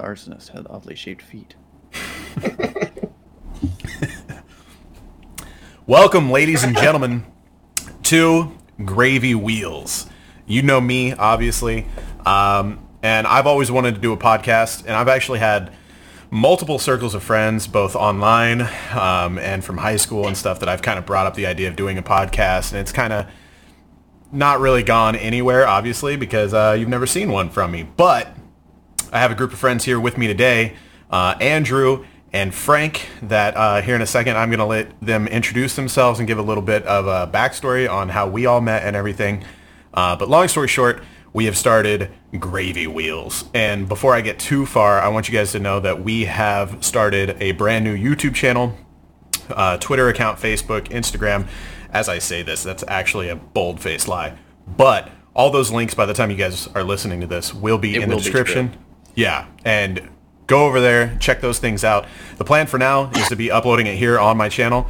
the arsonist had oddly shaped feet. Welcome, ladies and gentlemen, to Gravy Wheels. You know me, obviously, um, and I've always wanted to do a podcast, and I've actually had multiple circles of friends, both online um, and from high school and stuff, that I've kind of brought up the idea of doing a podcast, and it's kind of not really gone anywhere, obviously, because uh, you've never seen one from me. But I have a group of friends here with me today, uh, Andrew and Frank, that uh, here in a second I'm going to let them introduce themselves and give a little bit of a backstory on how we all met and everything. Uh, but long story short, we have started Gravy Wheels. And before I get too far, I want you guys to know that we have started a brand new YouTube channel, uh, Twitter account, Facebook, Instagram. As I say this, that's actually a bold-faced lie. But all those links, by the time you guys are listening to this, will be It in the will be description. Yeah, and go over there, check those things out. The plan for now is to be uploading it here on my channel.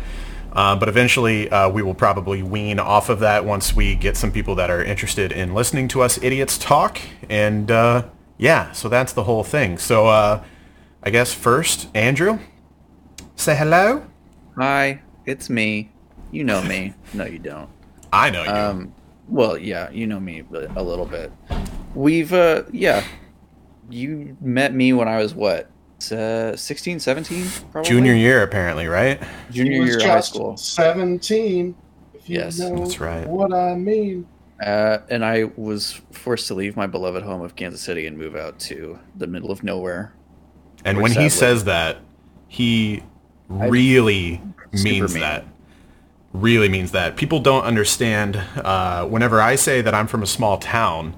Uh, but eventually, uh, we will probably wean off of that once we get some people that are interested in listening to us idiots talk. And uh, yeah, so that's the whole thing. So uh, I guess first, Andrew, say hello. Hi, it's me. You know me. No, you don't. I know you. Um, well, yeah, you know me a little bit. We've, uh, yeah, you met me when I was what, uh, 16, 17, probably? Junior year, apparently, right? Junior year of high school. 17. If you Yes. know That's right. What I mean. Uh, and I was forced to leave my beloved home of Kansas City and move out to the middle of nowhere. And Which when he says that, he really super means mean. that. Really means that. People don't understand. Uh, whenever I say that I'm from a small town,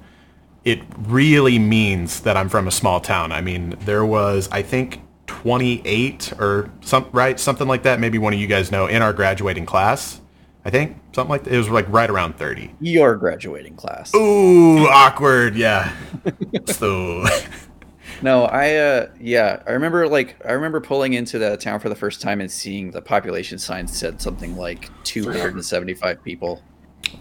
it really means that I'm from a small town. I mean, there was, I think, 28 or some right something like that. Maybe one of you guys know in our graduating class. I think something like that. It was like right around 30. Your graduating class. Ooh, awkward. Yeah. so No, I uh yeah, I remember like I remember pulling into that town for the first time and seeing the population sign said something like 275 people.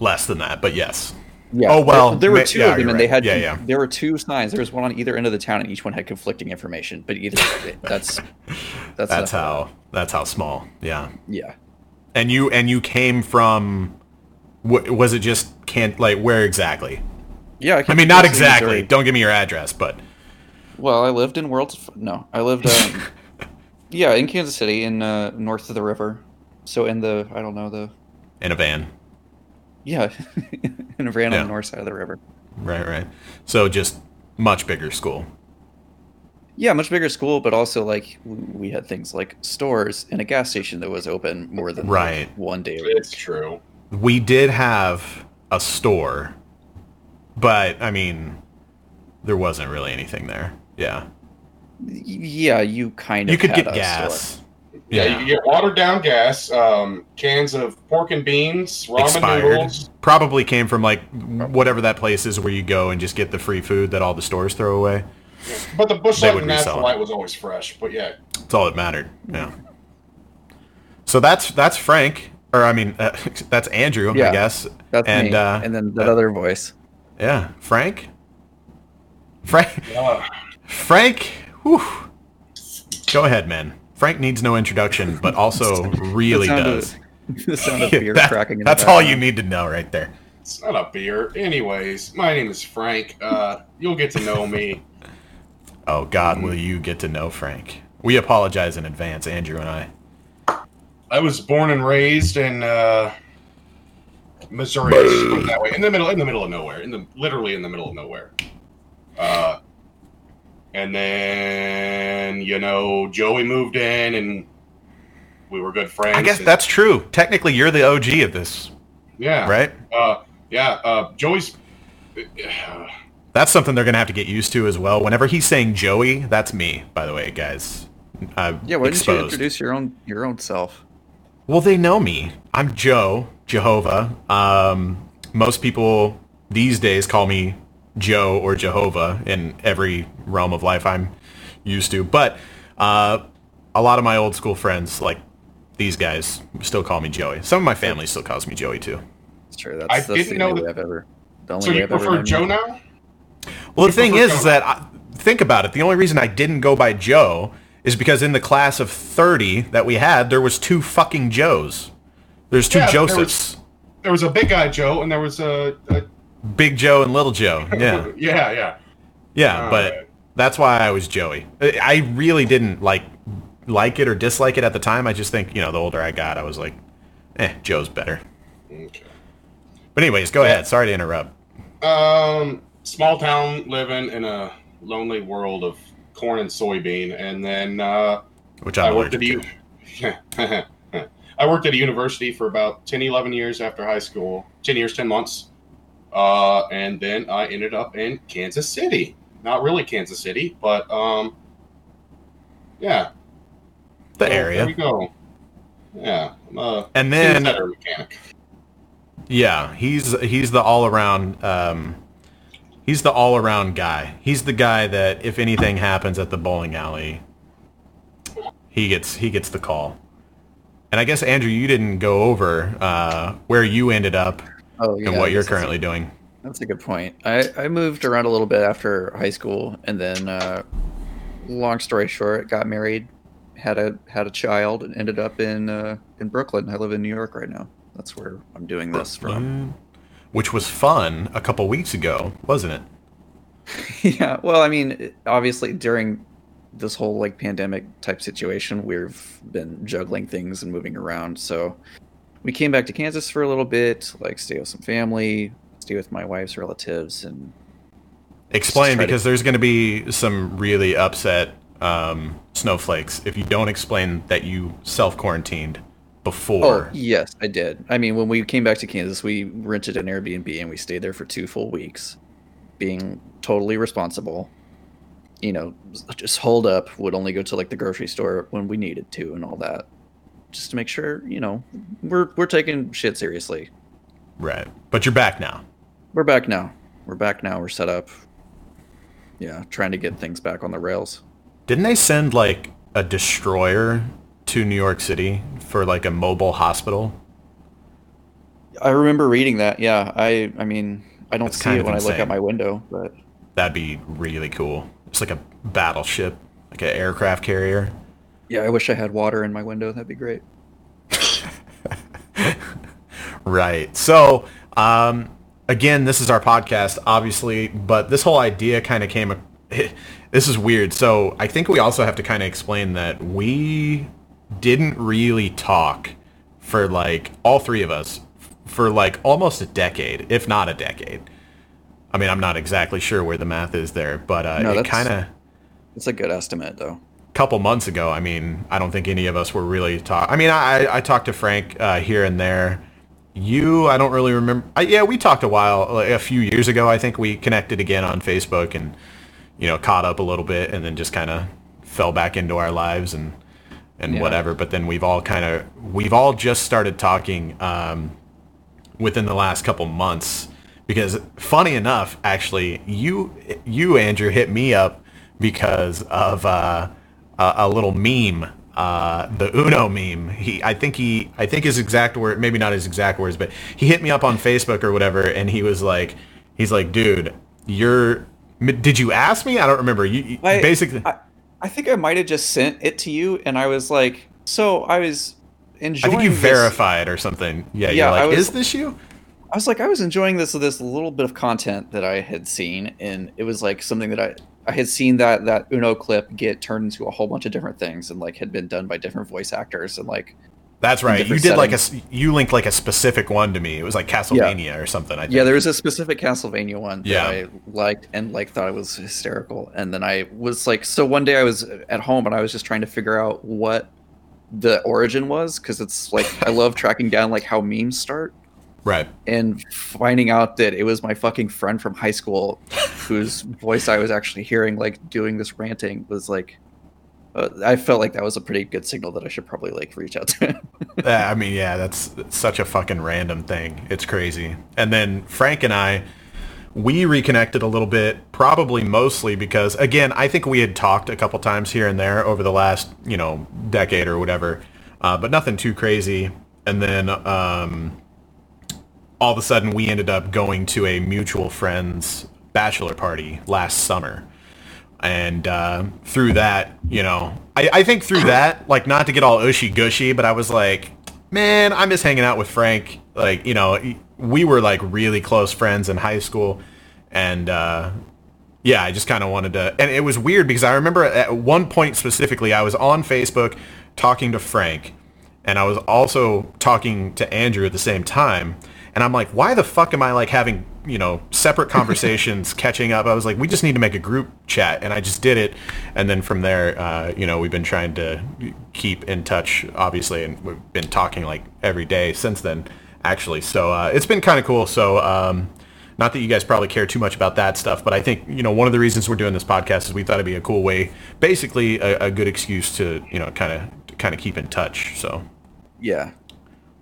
less than that, but yes. Yeah. Oh, well, there, there were two yeah, of them, you're and they right. had Yeah, yeah. there were two signs. There was one on either end of the town, and each one had conflicting information. But either that's that's That's enough. how that's how small. Yeah. Yeah. And you and you came from wh- was it just can't like where exactly? Yeah. I came mean not exactly. Missouri. Don't give me your address, but Well, I lived in Worlds. No, I lived. Um, yeah, in Kansas City, in uh, north of the river. So in the I don't know the in a van. Yeah, in a van Yeah. on the north side of the river. Right, right. So just much bigger school. Yeah, much bigger school, but also like we had things like stores and a gas station that was open more than like, Right. one day. a. It's true. We did have a store, but I mean there wasn't really anything there. Yeah. Yeah, you kind of You could had get a gas. store. Yeah, you get watered down gas, um, cans of pork and beans, ramen Expired. noodles. Probably came from like whatever that place is where you go and just get the free food that all the stores throw away. But the Busch They light would and natural resell it. light was always fresh. But yeah, That's all that mattered. Yeah. So that's that's Frank, or I mean, uh, that's Andrew, I guess. That's and me. uh, and then that other voice. yeah, Frank. Frank. uh, Frank. Whew. Go ahead, man. Frank needs no introduction, but also really The sound of- does. the sound of beer That- cracking. In the that's all you need to know right there. it's not a beer. Anyways, my name is Frank. Uh, you'll get to know me. Oh God, will you get to know Frank? We apologize in advance, Andrew and I. I was born and raised in uh, Missouri, let's just put it that way, in the middle, in the middle of nowhere, in the literally in the middle of nowhere. Uh, and then you know Joey moved in, and we were good friends. I guess and- that's true. Technically, you're the OG of this, yeah, right? Uh, yeah, uh, Joey's. That's something they're gonna have to get used to as well. Whenever he's saying Joey, that's me, by the way, guys. Uh, Yeah, why didn't you introduce your own your own self? Well, they know me. I'm Joe Jehovah. Um, most people these days call me Joe or Jehovah in every realm of life I'm used to. But uh, a lot of my old school friends, like these guys, still call me Joey. Some of my family still calls me Joey too. It's true. That's, I that's didn't the know only that- way I've ever. The only So you I've ever prefer known Joe you. now? Well, the thing prefer is, is that I, think about it. The only reason I didn't go by Joe is because in the class of 30 that we had, there was two fucking Joes. There's two Yeah, there was- Josephs. There was a big guy Joe, and there was a, a Big Joe and Little Joe. Yeah. yeah, yeah. Yeah, but that's why I was Joey. I I really didn't like like it or dislike it at the time. I just think, you know, the older I got, I was like, eh, Joe's better. Okay. But anyways, go ahead. Sorry to interrupt. Um, small town living in a lonely world of corn and soybean, and then uh, Which I I'm worked at a allergic u- to. I worked at a university for about 10, 11 years after high school. 10 years, 10 months. Uh, and then I ended up in Kansas City. Not really Kansas City, but um, yeah. The So, There area. we go. Yeah. And then mechanic. Yeah, he's he's the all around um, he's the all around guy. He's the guy that if anything happens at the bowling alley, he gets he gets the call. And I guess Andrew, you didn't go over uh, where you ended up Oh, and what you're currently doing. That's a good point. I, I moved around a little bit after high school, and then, uh, long story short, got married, had a had a child, and ended up in uh, in Brooklyn. I live in New York right now. That's where I'm doing this from. Which was fun a couple weeks ago, wasn't it? yeah. Well, I mean, obviously during this whole like pandemic type situation, we've been juggling things and moving around. So we came back to Kansas for a little bit, like stay with some family, stay with my wife's relatives, and Explain try to- because there's going to be some really upset um, snowflakes if you don't explain that you self quarantined before. Oh, yes, I did. I mean, when we came back to Kansas, we rented an Airbnb and we stayed there for two full weeks, being totally responsible. You know, just hold up, would only go to like the grocery store when we needed to and all that. Just to make sure, you know, we're we're taking shit seriously. Right. But you're back now. We're back now. We're back now. We're set up. Yeah, trying to get things back on the rails. Didn't they send like a destroyer to New York City for like a mobile hospital? I remember reading that. Yeah, I I mean, I don't That's see it when I look insane. out my window, but That'd be really cool. It's like a battleship, like an aircraft carrier. Yeah, I wish I had water in my window. That'd be great. Right. So, um, again, this is our podcast, obviously, but this whole idea kind of came. This is weird. So, I think we also have to kind of explain that we didn't really talk for like all three of us for like almost a decade, if not a decade. I mean, I'm not exactly sure where the math is there, but uh, No, it kind of It's a good estimate, though. Couple months ago, I mean, I don't think any of us were really talk. I mean, I I talked to Frank uh, here and there. You, I don't really remember. I, yeah, we talked a while, like, a few years ago. I think we connected again on Facebook and you know caught up a little bit, and then just kind of fell back into our lives and and Yeah. whatever. But then we've all kind of we've all just started talking um, within the last couple months because funny enough actually you you andrew hit me up because of uh, a, a little meme uh, the uno meme he i think he i think his exact word maybe not his exact words but he hit me up on facebook or whatever and he was like he's like dude you're did you ask me i don't remember you you- I, basically I, I think I might have just sent it to you, and I was like, so I was enjoying. I think you this- verified or something. Yeah, Yeah, you're like, was- is this you? I was like, I was enjoying this this little bit of content that I had seen, and it was like something that I I had seen that that Uno clip get turned into a whole bunch of different things, and like had been done by different voice actors, and like That's right. You did like a you linked like a specific one to me. It was like Castlevania or something. I think. yeah, there was a specific Castlevania one that Yeah. I liked and like thought it was hysterical, and then I was like, so one day I was at home and I was just trying to figure out what the origin was because it's like I love tracking down like how memes start. Right. and finding out that it was my fucking friend from high school whose voice I was actually hearing like doing this ranting was like uh, I felt like that was a pretty good signal that I should probably like reach out to him. Yeah, I mean, yeah, that's such a fucking random thing. It's crazy. And then Frank and I, we reconnected a little bit, probably mostly because, again, I think we had talked a couple times here and there over the last, you know, decade or whatever, uh, but nothing too crazy. And then um, all of a sudden, we ended up going to a mutual friend's bachelor party last summer. and uh, through that, you know, I, I think through that, like not to get all ushy gushy, but I was like, man, I miss hanging out with Frank. Like, you know, we were like really close friends in high school, and uh, yeah, I just kind of wanted to. And it was weird because I remember at one point specifically, I was on Facebook talking to Frank, and I was also talking to Andrew at the same time. And I'm like, why the fuck am I like having you know separate conversations, catching up? I was like, we just need to make a group chat, and I just did it. And then from there, uh, you know, we've been trying to keep in touch, obviously, and we've been talking like every day since then, actually. So uh, it's been kind of cool. So. Um, not that you guys probably care too much about that stuff, but I think you know one of the reasons we're doing this podcast is we thought it'd be a cool way, basically a, a good excuse to you know kind of kind of keep in touch. So Yeah.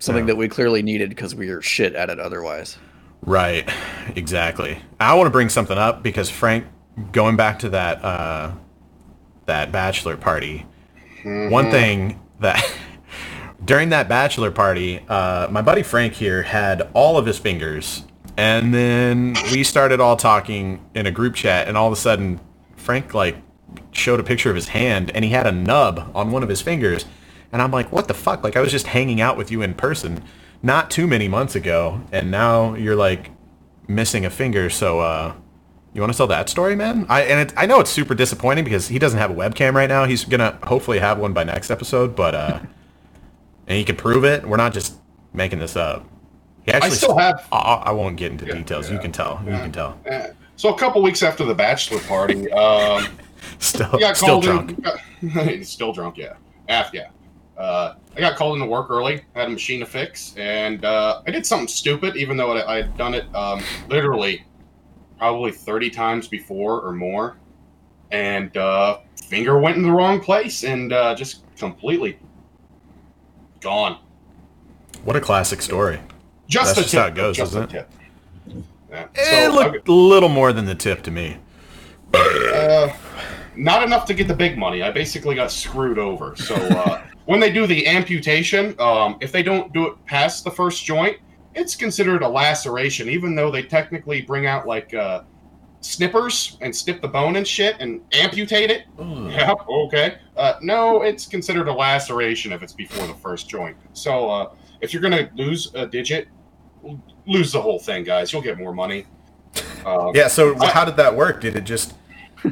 Something Yeah. that we clearly needed because we are shit at it otherwise. Right, exactly. I want to bring something up because Frank, going back to that uh, that bachelor party, one thing that during that bachelor party, uh, my buddy Frank here had all of his fingers, and then we started all talking in a group chat, and all of a sudden, Frank like showed a picture of his hand, and he had a nub on one of his fingers, and I'm like, what the fuck? Like I was just hanging out with you in person not too many months ago, and now you're like missing a finger. So, uh, you want to tell that story, man? I and it, I know it's super disappointing because he doesn't have a webcam right now. He's gonna hopefully have one by next episode, but uh, and he can prove it. We're not just making this up. He I actually still have. I, I won't get into Yeah, details. You can tell. You can tell. So a couple weeks after the bachelor party, um, Still, still drunk. in. still drunk, yeah. Af, yeah. Uh, I got called into work early. Had a machine to fix, and uh, I did something stupid, even though I, I had done it um, literally probably thirty times before or more. And uh, finger went in the wrong place, and uh, just completely gone. What a classic story. Just That's just tip. how it goes, isn't tip. Yeah. It So, looked a little more than the tip to me. Uh, not enough to get the big money. I basically got screwed over. So uh, when they do the amputation, um, if they don't do it past the first joint, it's considered a laceration, even though they technically bring out like uh, snippers and snip the bone and shit and amputate it. Yeah, okay. Uh, no, it's considered a laceration if it's before the first joint. So uh, if you're gonna lose a digit, lose the whole thing, guys. You'll get more money. Uh, Yeah. So I- how did that work? Did it just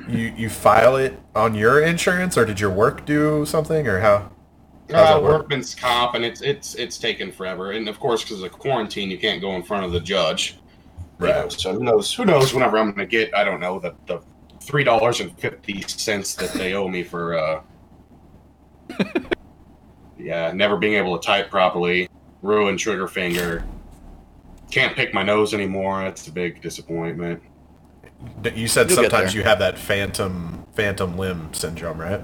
you you file it on your insurance, or did your work do something, or how? How's Uh, work? workman's comp, and it's it's it's taken forever. And of course, because of quarantine, you can't go in front of the judge. Right. You know, so who knows? Who knows? Whenever I'm going to get, I don't know the the three dollars and fifty cents that they owe me for. uh Yeah, never being able to type properly, ruined trigger finger. Can't pick my nose anymore. That's a big disappointment. You said You'll sometimes you have that phantom phantom limb syndrome, right?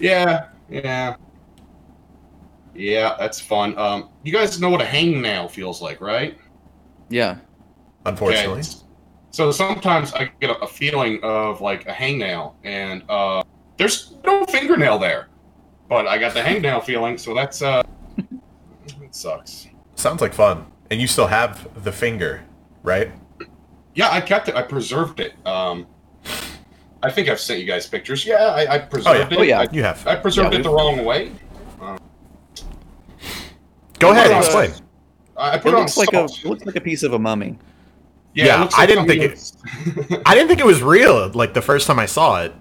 Yeah, yeah, yeah. That's fun. Um, you guys know what a hangnail feels like, right? Yeah. Unfortunately. Okay. So sometimes I get a, a feeling of like a hangnail, and uh, there's no fingernail there, but I got the hangnail feeling. So that's uh, it sucks. Sounds like fun. And you still have the finger, right? Yeah, I kept it. I preserved it. Um, I think I've sent you guys pictures. Yeah, I, I preserved it. Oh, yeah. it. You have. I, I preserved Yeah, it the wrong way. Go ahead, Uh, explain. I I It put it on looks like a salt. it looks like a piece of a mummy. Yeah, it looks I didn't think something that's- I didn't think it was real. Like the first time I saw it,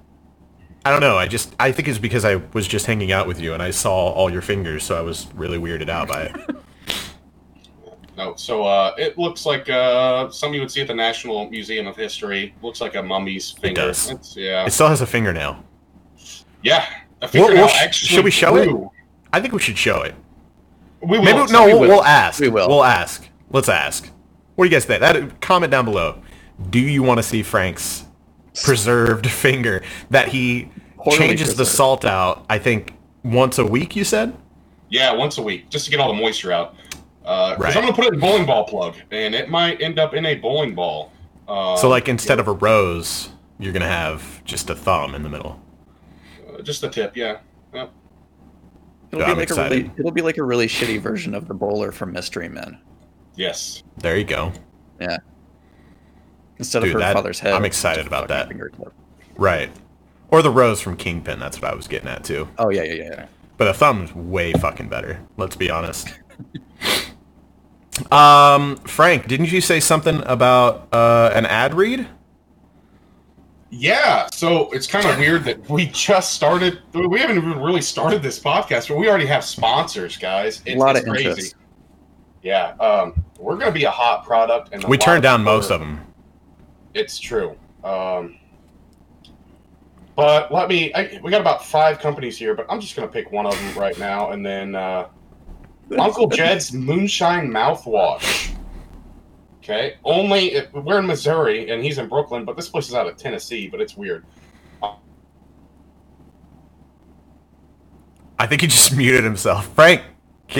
I don't know. I just I think it's because I was just hanging out with you and I saw all your fingers, so I was really weirded out by it. No, so uh, it looks like uh, something you would see at the National Museum of History. Looks like a mummy's finger. does. It's, yeah, It still has a fingernail. yeah. A fingernail we'll sh- actually should we show it? I think we should show it. We will. Maybe no. We'll, we'll ask. We will. We'll ask. Let's ask. What do you guys think? That comment down below. Do you want to see Frank's preserved finger that he Poorly changes the salt out? I think once a week. You said. Yeah, once a week, just to get all the moisture out. Because Right. I'm gonna put it in a bowling ball plug, and it might end up in a bowling ball. Uh, So like instead of a rose, you're gonna have just a thumb in the middle. uh, just the tip, yeah. Yep. It'll Yeah, be I'm like a really it'll be like a really shitty version of the bowler from Mystery Men. Yes. There you go. Yeah. Instead Dude, of her that- father's head. I'm excited about that. fingertip. Right. Or the rose from Kingpin. That's what I was getting at too. Oh yeah, yeah, yeah. yeah. But the thumb's way fucking better. Let's be honest. um, Frank, didn't you say something about uh, an ad read? Yeah, so it's kind of weird that we just started. We haven't even really started this podcast, but we already have sponsors, guys. It's, a lot it's of interest. Yeah, um, we're going to be a hot product, and a We lot turned down people most of them. It's true. Um, but let me. I, we got about five companies here, but I'm just going to pick one of them right now, and then uh, Uncle Jed's Moonshine Mouthwash. Okay, only if, we're in Missouri and he's in Brooklyn, but this place is out of Tennessee. But it's weird. I think he just muted himself. Frank.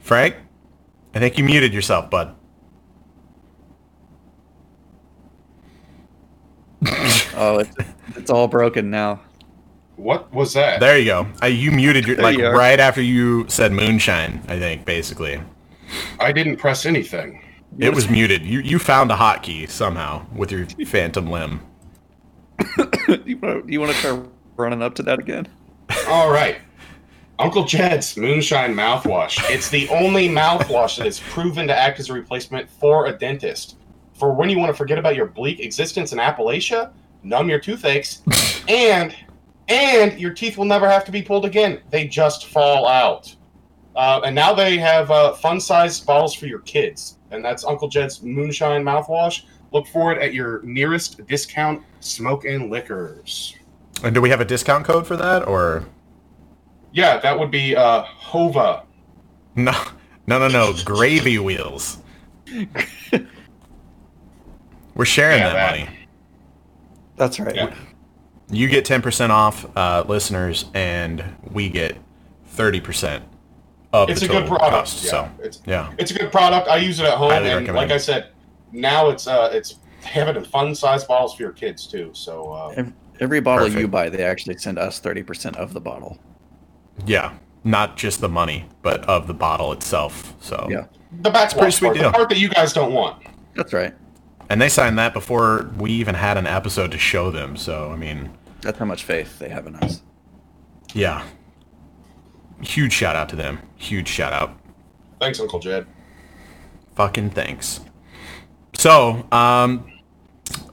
Frank? I think you muted yourself, bud. Oh, it's, it's all broken now. What was that? There you go. Uh, you muted your There like you right after you said moonshine, I think, basically. I didn't press anything. It was muted. You you found a hotkey somehow with your phantom limb. you want you want to try running up to that again? All right. Uncle Jed's Moonshine Mouthwash. It's the only mouthwash that is proven to act as a replacement for a dentist. For when you want to forget about your bleak existence in Appalachia, numb your toothaches, and and your teeth will never have to be pulled again. They just fall out. Uh, and now they have uh, fun-sized bottles for your kids, and that's Uncle Jed's Moonshine Mouthwash. Look for it at your nearest discount smoke and liquors. And do we have a discount code for that or Yeah, that would be uh, Hova. no? No, no, no. Gravy wheels. We're sharing Yeah, that, that. money. That's right. Yeah. You get 10% off, uh, listeners, and we get 30% of It's a good product. cost. yeah. So, It's yeah. it's a good product. I use it at home, Highly and recommend. like I said, now it's uh it's they have it in fun size bottles for your kids too. So uh, Ev- Every bottle you buy, they actually send us thirty percent of the bottle. Yeah. Not just the money, but of the bottle itself. So, Yeah, the backwash pretty sweet part, the deal. part that you guys don't want. that's right. And they signed that before we even had an episode to show them. So, I mean, That's how much faith they have in us. yeah. Huge shout out to them. Huge shout out. Thanks, Uncle Jed. Fucking thanks. So, um,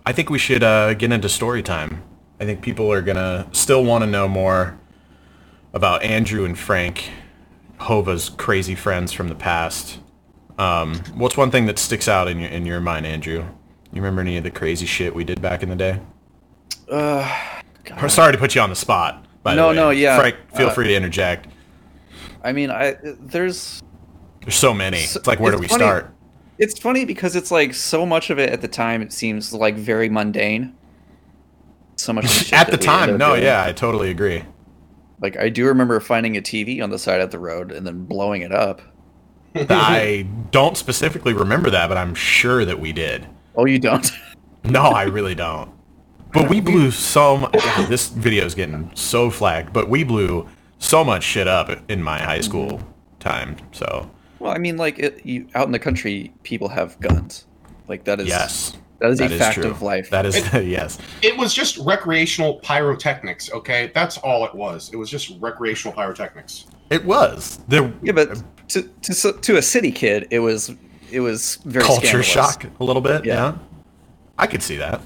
I think we should uh, get into story time. I think people are gonna still want to know more about Andrew and Frank, Hova's crazy friends from the past. Um, what's one thing that sticks out in your in your mind, Andrew? You remember any of the crazy shit we did back in the day? Uh, Or sorry to put you on the spot. By No, the way. no, yeah. Frank, feel Uh, free to interject. I mean, I there's There's so many. so- It's like where do we funny. start? it's funny because it's like so much of it at the time it seems like very mundane. So much At the that we ended time, no, doing. yeah, I totally agree. Like I do remember finding a TV on the side of the road and then blowing it up. I don't specifically remember that, but I'm sure that we did. Oh, you don't? No, I really don't. But we blew so much. This video is getting so flagged, but we blew so much shit up in my high school time. So well, I mean, like it, you, out in the country, people have guns. Like that is yes, that is that a is fact true. of life. That is yes. It was just recreational pyrotechnics. Okay, that's all it was. It was just recreational pyrotechnics. It was the yeah, but to, to to a city kid, it was it was very culture scandalous. shock a little bit. Yeah. Yeah. I could see that.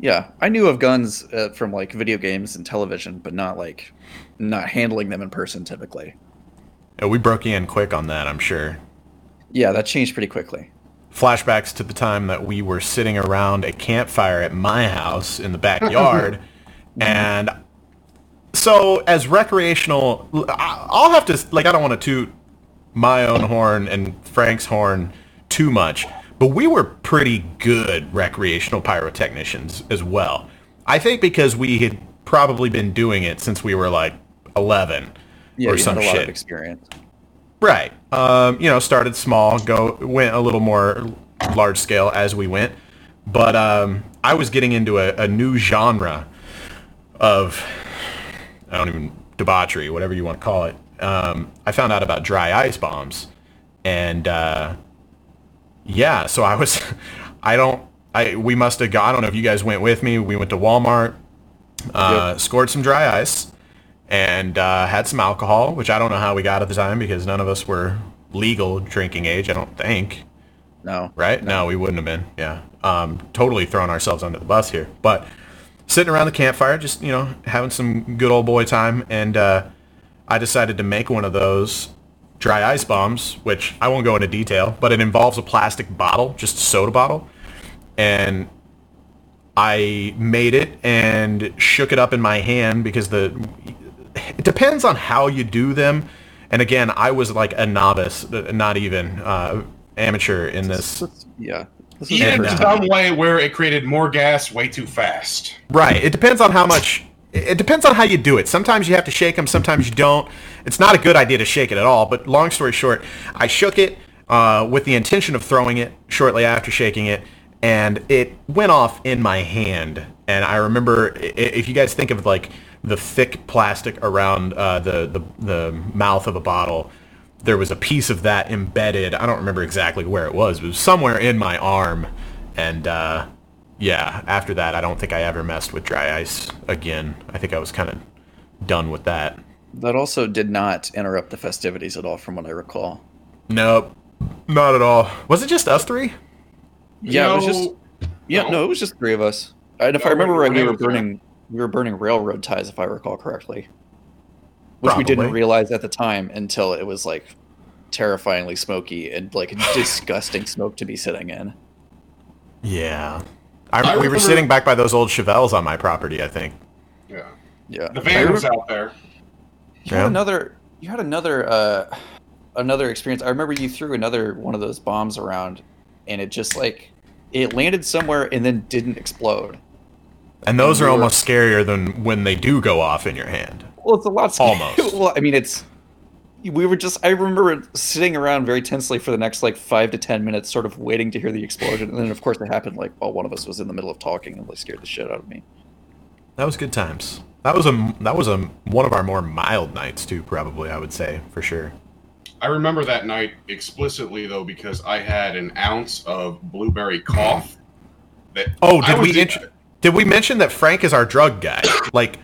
Yeah, I knew of guns uh, from like video games and television, but not like not handling them in person typically. Yeah, we broke in quick on that. I'm sure. Yeah, that changed pretty quickly. flashbacks to the time that we were sitting around a campfire at my house in the backyard and so as recreational i'll have to like i don't want to toot my own horn and frank's horn too much but we were pretty good recreational pyrotechnicians as well i think because we had probably been doing it since we were like 11 Yeah, or some had a lot shit experience. Right. Um, you know, started small, go went a little more large scale as we went. But um, I was getting into a, a new genre of I don't even debauchery, whatever you want to call it. Um, I found out about dry ice bombs, and uh, yeah, so I was I don't I we must have got. I don't know if you guys went with me. We went to Walmart, uh, Yep. scored some dry ice, and uh, had some alcohol, which I don't know how we got at the time because none of us were legal drinking age. I don't think. No. right? No, we wouldn't have been. Yeah. Um, totally throwing ourselves under the bus here. But sitting around the campfire, just, you know, having some good old boy time. And uh, I decided to make one of those dry ice bombs, which I won't go into detail, but it involves a plastic bottle, just a soda bottle. And I made it and shook it up in my hand because the it depends on how you do them. And again, I was like a novice, not even uh, amateur in this. Yeah. This He was did it Yeah. some way where it created more gas way too fast. Right. It depends on how much. It depends on how you do it. Sometimes you have to shake them. Sometimes you don't. It's not a good idea to shake it at all. But long story short, I shook it uh, with the intention of throwing it shortly after shaking it, and it went off in my hand. And I remember, if you guys think of like the thick plastic around uh, the, the the mouth of a bottle, there was a piece of that embedded. I don't remember exactly where it was. It was somewhere in my arm, and. Uh, yeah, after that, I don't think I ever messed with dry ice again. I think I was kind of done with that. That also did not interrupt the festivities at all, from what I recall. Nope, not at all. Was it just us three? Yeah, it was just yeah, no. no, it was just three of us. And if I remember right, we were burning. there. Burning we were burning railroad ties, if I recall correctly, which we didn't realize at the time until it was like terrifyingly smoky and like disgusting smoke to be sitting in. Yeah. I, I we were sitting back by those old Chevelles on my property, I think. Yeah. Yeah, The I van was out there. You had Yeah. another. You had another. uh Another experience. I remember you threw another one of those bombs around, and it just like it landed somewhere and then didn't explode. And those are almost scarier than when they do go off in your hand. Well, it's a lot. scary. Almost. well, I mean, it's. We were just. I remember sitting around very tensely for the next like five to ten minutes, sort of waiting to hear the explosion, and then of course it happened like while one of us was in the middle of talking, and like scared the shit out of me. That was good times. That was a that was a one of our more mild nights too, probably I would say for sure. I remember that night explicitly though because I had an ounce of blueberry cough. That Oh, did was we int- did we mention that Frank is our drug guy? Like,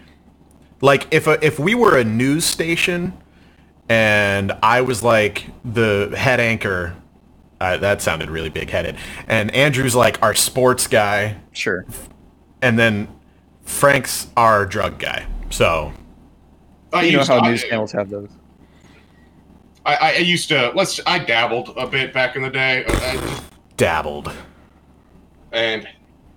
like if a, if we were a news station, and I was like the head anchor, uh, that sounded really big headed, and Andrew's like our sports guy, Sure. and then Frank's our drug guy. So I you know how I, news channels have those. I, I used to let's. I dabbled a bit back in the day, I just- dabbled. and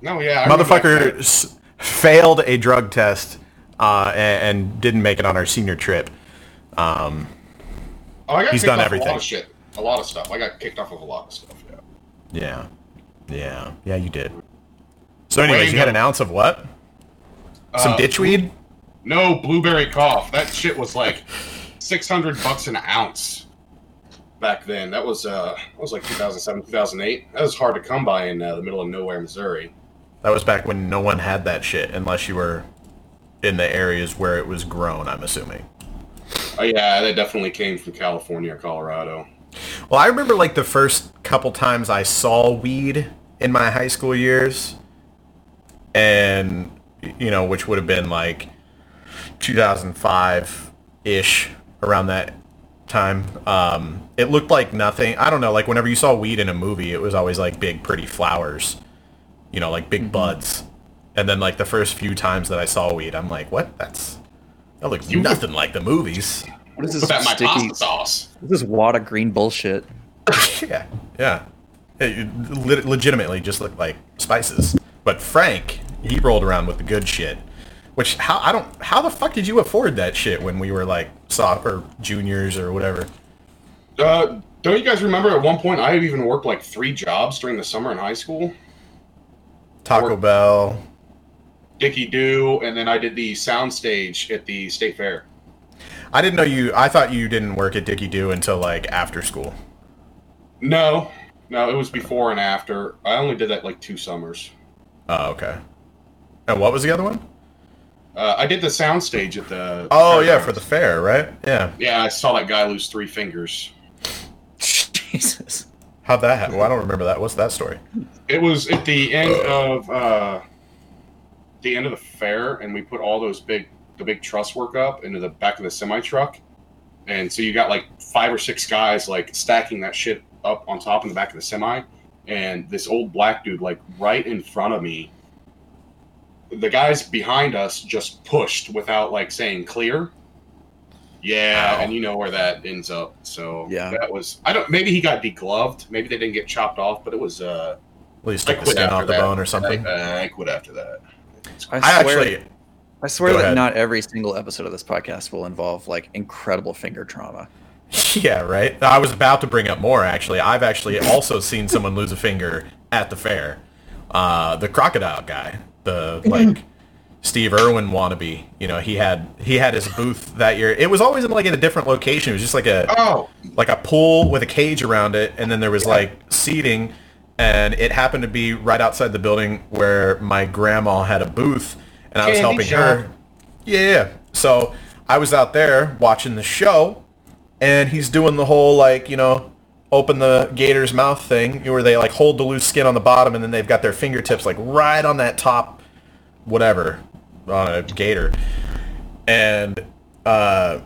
no, yeah, I Motherfucker s- failed a drug test uh, and, and didn't make it on our senior trip. Um, Oh, I got he's done off A lot of shit, a lot of stuff. I got kicked off of a lot of stuff. Yeah. Yeah. Yeah. Yeah, you did. So anyways, you had an ounce of what? Some Uh, ditchweed? No blueberry cough. That shit was like six hundred bucks an ounce back then. That was uh, that was like 2007, 2008. That was hard to come by in uh, the middle of nowhere, Missouri. That was back when no one had that shit unless you were in the areas where it was grown, I'm assuming. Oh yeah, that definitely came from California or Colorado. Well, I remember like the first couple times I saw weed in my high school years, and you know, which would have been like 2005 ish around that time. Um, it looked like nothing. I don't know. Like whenever you saw weed in a movie, it was always like big, pretty flowers, you know, like big buds. And then like the first few times that I saw weed, I'm like, what? That's that looks You- nothing like the movies. What is Put this about in my sticky? pasta sauce. This is wad of green bullshit. yeah, yeah. It le- legitimately just looked like spices. But Frank, he rolled around with the good shit. Which how I don't how the fuck did you afford that shit when we were like soft or juniors or whatever? Uh, don't you guys remember at one point I had even worked like three jobs during the summer in high school? Taco Or- Bell. Dickie Doo, and then I did the soundstage at the state fair. I didn't know you. I thought you didn't work at Dickie Doo until like after school. No, no, it was before and after. I only did that like two summers. Oh, okay. And what was the other one? Uh, I did the soundstage at the. Oh yeah, fairgrounds. for the fair, right? Yeah. Yeah, I saw that guy lose three fingers. Jesus. How'd that happen? Well, I don't remember that. What's that story? It was at the end of uh, the end of the fair, and we put all those big the big truss work up into the back of the semi truck, and so you got like five or six guys like stacking that shit up on top in the back of the semi, and this old black dude like right in front of me. The guys behind us just pushed without like saying clear. Yeah, Wow. and you know where that ends up. So Yeah. that was I don't maybe he got degloved, maybe they didn't get chopped off, but it was uh At least I took the skin off the that. bone or something. I, I quit after that. I I swear, actually, I swear that ahead. not every single episode of this podcast will involve like incredible finger trauma. yeah, right. I was about to bring up more. Actually, I've actually also seen someone lose a finger at the fair. Uh, the crocodile guy, the like Steve Irwin wannabe. You know, he had he had his booth that year. It was always in like in a different location. It was just like a Oh, like a pool with a cage around it, and then there was like seating, and it happened to be right outside the building where my grandma had a booth, and I was Candy helping shop. her. Yeah, yeah. So I was out there watching the show, and he's doing the whole like you know open the gator's mouth thing where they like hold the loose skin on the bottom and then they've got their fingertips like right on that top whatever on a gator. And uh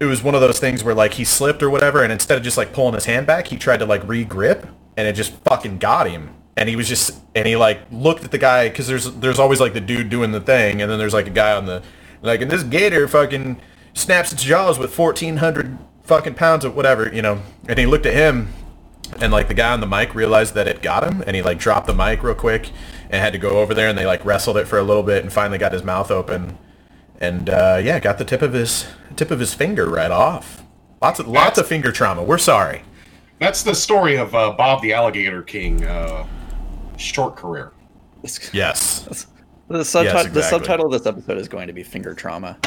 it was one of those things where like he slipped or whatever and instead of just like pulling his hand back he tried to like re-grip and it just fucking got him. And he was just and he like looked at the guy because there's there's always like the dude doing the thing and then there's like a guy on the like and this gator fucking snaps its jaws with 1400 fucking pounds of whatever you know? And he looked at him and like the guy on the mic realized that it got him and he like dropped the mic real quick and had to go over there and they like wrestled it for a little bit and finally got his mouth open and uh, yeah got the tip of his tip of his finger right off lots of lots of finger trauma we're sorry that's the story of uh, Bob the Alligator King. Uh, short career. yes The, subti- the exactly. subtitle of this episode is going to be finger trauma.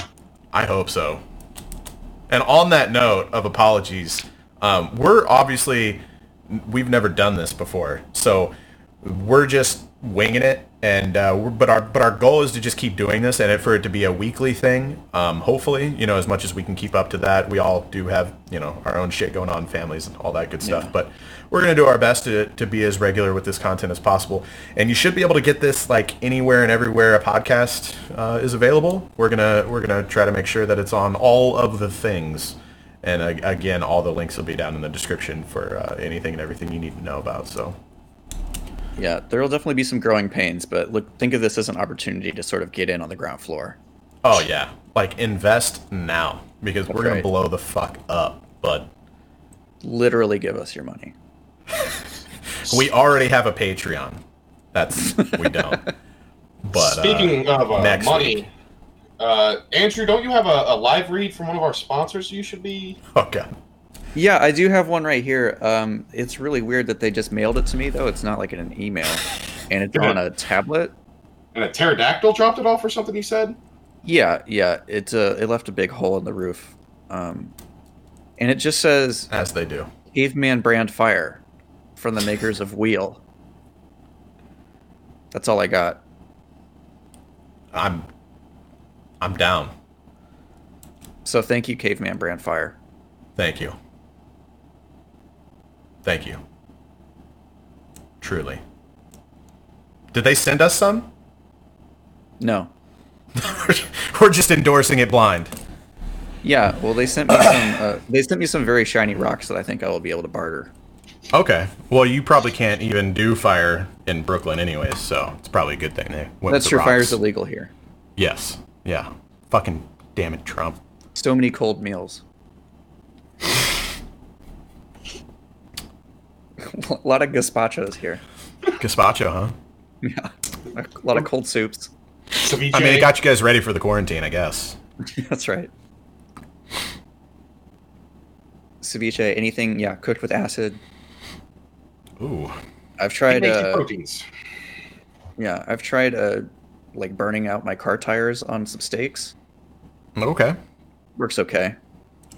I hope so. And on that note of apologies, um, we're obviously we've never done this before, so we're just winging it. And uh, we're, but our but our goal is to just keep doing this and it, for it to be a weekly thing. Um, hopefully, you know, as much as we can keep up to that. We all do have you know our own shit going on, families and all that good stuff. Yeah. But we're gonna do our best to, to be as regular with this content as possible. And you should be able to get this like anywhere and everywhere a podcast uh, is available. We're gonna we're gonna try to make sure that it's on all of the things. And uh, again, all the links will be down in the description for uh, anything and everything you need to know about. So Yeah, there will definitely be some growing pains, but look, think of this as an opportunity to sort of get in on the ground floor. Oh yeah, like invest now because we're gonna right. blow the fuck up. But Literally give us your money. we already have a Patreon. That's we don't. But Speaking uh, of uh, money, uh, Andrew, don't you have a, a live read from one of our sponsors? You should be. oh god, Yeah, I do have one right here. Um, it's really weird that they just mailed it to me though. It's not like in an email, and it's on a tablet. And a pterodactyl dropped it off or something. You said. Yeah, yeah. It uh, it left a big hole in the roof, um, and it just says as they do. Caveman brand fire from the makers of Wheel. That's all I got. I'm I'm down. So thank you, Caveman brand fire. Thank you. Thank you. Truly. Did they send us some? No. We're just endorsing it blind. Yeah, well, they sent me some. Uh, they sent me some very shiny rocks that I think I will be able to barter. Okay. Well, you probably can't even do fire in Brooklyn anyways, so it's probably a good thing they went That's true. rocks. Fire's illegal here. Yes. Yeah. Fucking damn it, Trump. So many cold meals. a lot of gazpachos here. Gazpacho, huh? Yeah, a lot of cold soups. Ceviche. I mean, it got you guys ready for the quarantine, I guess. That's right. Ceviche, anything, yeah, cooked with acid. Ooh. I've tried, uh, proteins. yeah, I've tried, uh, like burning out my car tires on some steaks. Okay. Works okay.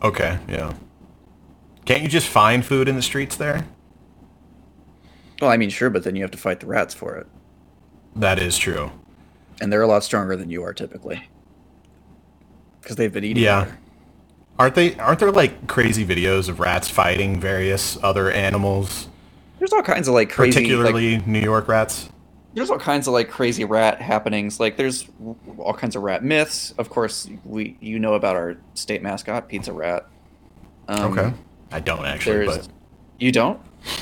Okay, yeah. Can't you just find food in the streets there? Well, I mean, sure, but then you have to fight the rats for it, That is true. and they're a lot stronger than you are typically, because they've been eating. Yeah. better. Aren't they aren't there like crazy videos of rats fighting various other animals there's all kinds of like crazy, like, particularly New York rats. there's all kinds of like crazy rat happenings. Like there's all kinds of rat myths. Of course, we you know about our state mascot, Pizza Rat. Um, Okay, I don't actually, but you don't.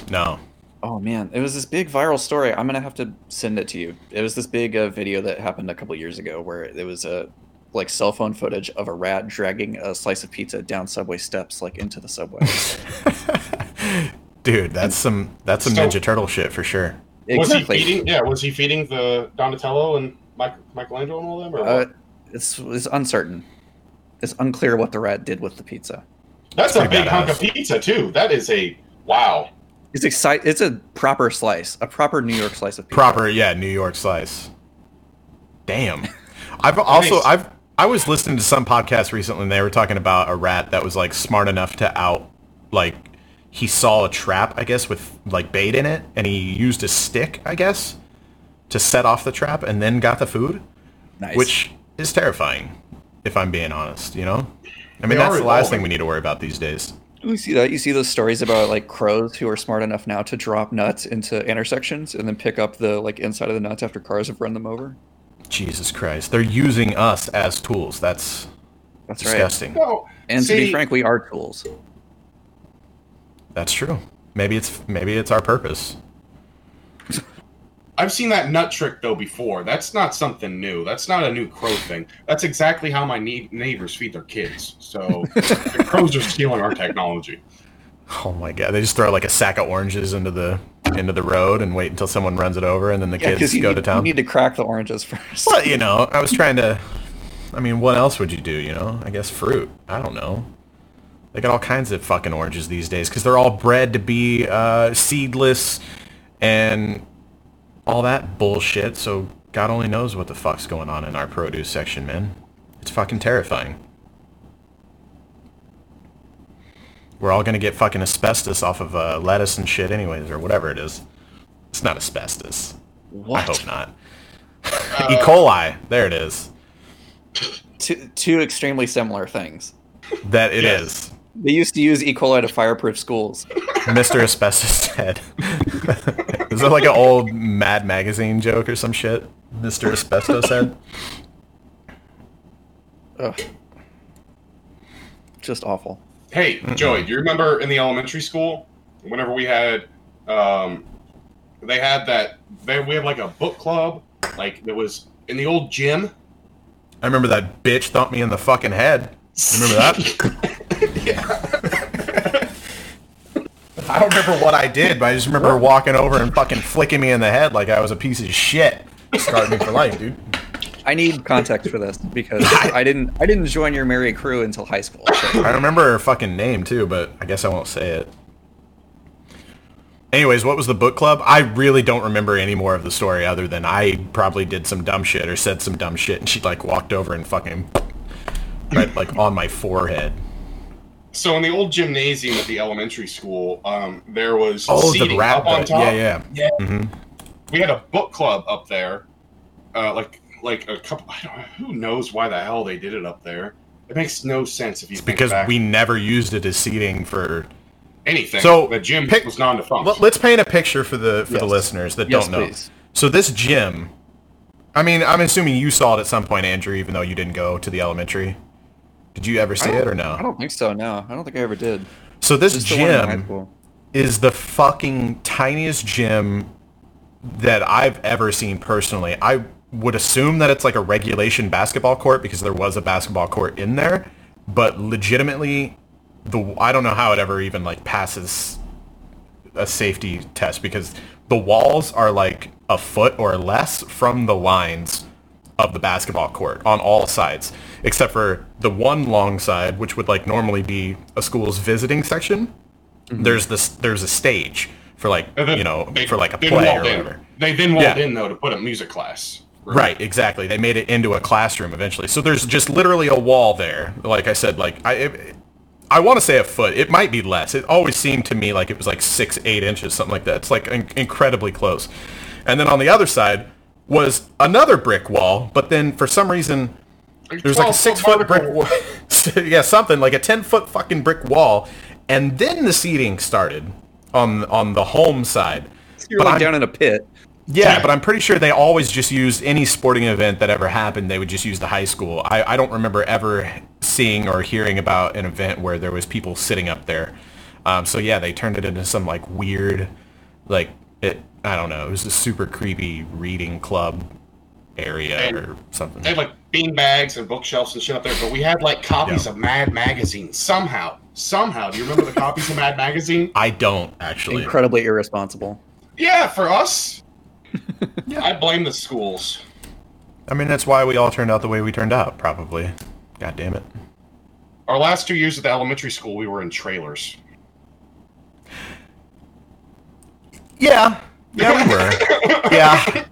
no. Oh man, it was this big viral story. I'm gonna have to send it to you. It was this big uh, video that happened a couple years ago where it was a like cell phone footage of a rat dragging a slice of pizza down subway steps like into the subway. Dude, that's some that's some So- Ninja Turtle shit for sure. Was he feeding? Yeah, was he feeding the Donatello and Mike, Michelangelo and all them? Or Uh, what? it's it's uncertain. It's unclear what the rat did with the pizza. That's a pretty big hunk of pizza too. That is a wow. It's exciting. It's a proper slice, a proper New York slice of pizza. Proper, yeah, New York slice. Damn. I've also Nice. I've I was listening to some podcast recently and they were talking about a rat that was like smart enough to out like he saw a trap, I guess, with like bait in it, and he used a stick, I guess, to set off the trap and then got the food. Nice. Which is terrifying, if I'm being honest, you know? I mean They that's the last thing we need to worry about these days. You see that? You see those stories about like crows who are smart enough now to drop nuts into intersections and then pick up the like inside of the nuts after cars have run them over. Jesus Christ. They're using us as tools. That's That's disgusting. No, right. And to be frank, we are tools. That's true. Maybe it's maybe it's our purpose. I've seen that nut trick though before. That's not something new. That's not a new crow thing. That's exactly how my ne- neighbors feed their kids. So the crows are stealing our technology. Oh my god! They just throw like a sack of oranges into the into the road and wait until someone runs it over, and then the Yeah, kids go need- to town. you need to crack the oranges first. Well, you know, I was trying to. I mean, what else would you do? You know, I guess fruit. I don't know. They got all kinds of fucking oranges these days because they're all bred to be uh, seedless and all that bullshit. So God only knows what the fuck's going on in our produce section, man. It's fucking terrifying. We're all gonna get fucking asbestos off of uh, lettuce and shit, anyways, or whatever it is. It's not asbestos. What? I hope not. e. coli. There it is. Two, two extremely similar things. That it Yes. is. They used to use E. coli to fireproof schools. Mr. Asbestos Head. is that like an old Mad Magazine joke or some shit? Mr. Asbestos Head? Ugh. Just awful. Hey, Joey, do you remember in the elementary school whenever we had, um, they had that they we had like a book club, like it was in the old gym. I remember that bitch thumped me in the fucking head. Remember that? I don't remember what I did, but I just remember walking over and fucking flicking me in the head like I was a piece of shit. Scarred me for life, dude. I need context for this because I didn't I didn't join your merry crew until high school. So I remember her fucking name too, but I guess I won't say it. Anyways, what was the book club? I really don't remember any more of the story other than I probably did some dumb shit or said some dumb shit and she like walked over and fucking right like on my forehead. So in the old gymnasium at the elementary school, um, there was Oh, the seating rat up on top. Yeah, yeah. Yeah. Mhm. We had a book club up there, uh, like like a couple. I don't, who knows why the hell they did it up there? It makes no sense if you It's think because back we never used it as seating for anything. So, the gym pick- was non-defunct. Let- Let's paint a picture for the for the listeners that Yes, don't know. please. So this gym, I mean, I'm assuming you saw it at some point, Andrew, even though you didn't go to the elementary. Did you ever see it or no? I don't think so. No, I don't think I ever did. So this Just the one in high gym school. is the fucking tiniest gym that I've ever seen personally. I would assume that it's like a regulation basketball court because there was a basketball court in there, but legitimately the I don't know how it ever even like passes a safety test because the walls are like a foot or less from the lines of the basketball court on all sides except for the one long side which would like normally be a school's visiting section mm-hmm. there's this there's a stage for like then you know they- for like a play or walled in. whatever They then walled Yeah. in though to put a music class. Right, exactly. They made it into a classroom eventually. So there's just literally a wall there. Like I said, like I, it, I want to say a foot. It might be less. It always seemed to me like it was like six, eight inches, something like that. It's like in- incredibly close. And then on the other side was another brick wall, but then for some reason there's like a six foot brick wall. yeah, something like a ten foot fucking brick wall, and then the seating started. on on the home side. So you're But like I'm- down in a pit. Yeah, but I'm pretty sure they always just used any sporting event that ever happened. They would just use the high school. I, I don't remember ever seeing or hearing about an event where there was people sitting up there. Um, so yeah, they turned it into some like weird, like. I don't know. It was a super creepy reading club area And or something. They had like bean bags and bookshelves and shit up there, but we had like copies Yeah. of Mad Magazine somehow. Somehow, do you remember the copies of Mad Magazine? I don't actually. Incredibly irresponsible. Yeah, for us. yeah. I blame the schools. I mean, that's why we all turned out the way we turned out. Probably. God damn it. Our last two years at the elementary school, we were in trailers. Yeah. Yeah, we were. yeah.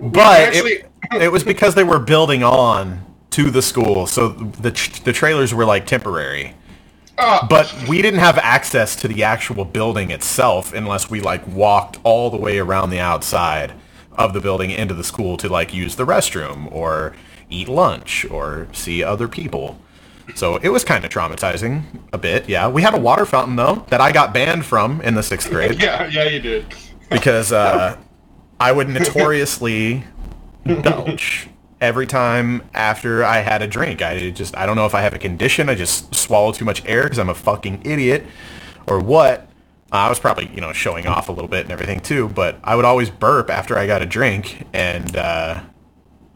But actually- it, it was because they were building on to the school, so the the trailers were like temporary. Uh, But we didn't have access to the actual building itself unless we like walked all the way around the outside of the building into the school to like use the restroom or eat lunch or see other people. So it was kind of traumatizing a bit. Yeah, we had a water fountain though that I got banned from in the sixth grade yeah, yeah, you did. Because uh, I would notoriously belch every time after I had a drink. I just I don't know if I have a condition. I just swallow too much air because I'm a fucking idiot, or what. I was probably you know showing off a little bit and everything too, but I would always burp after I got a drink, and uh,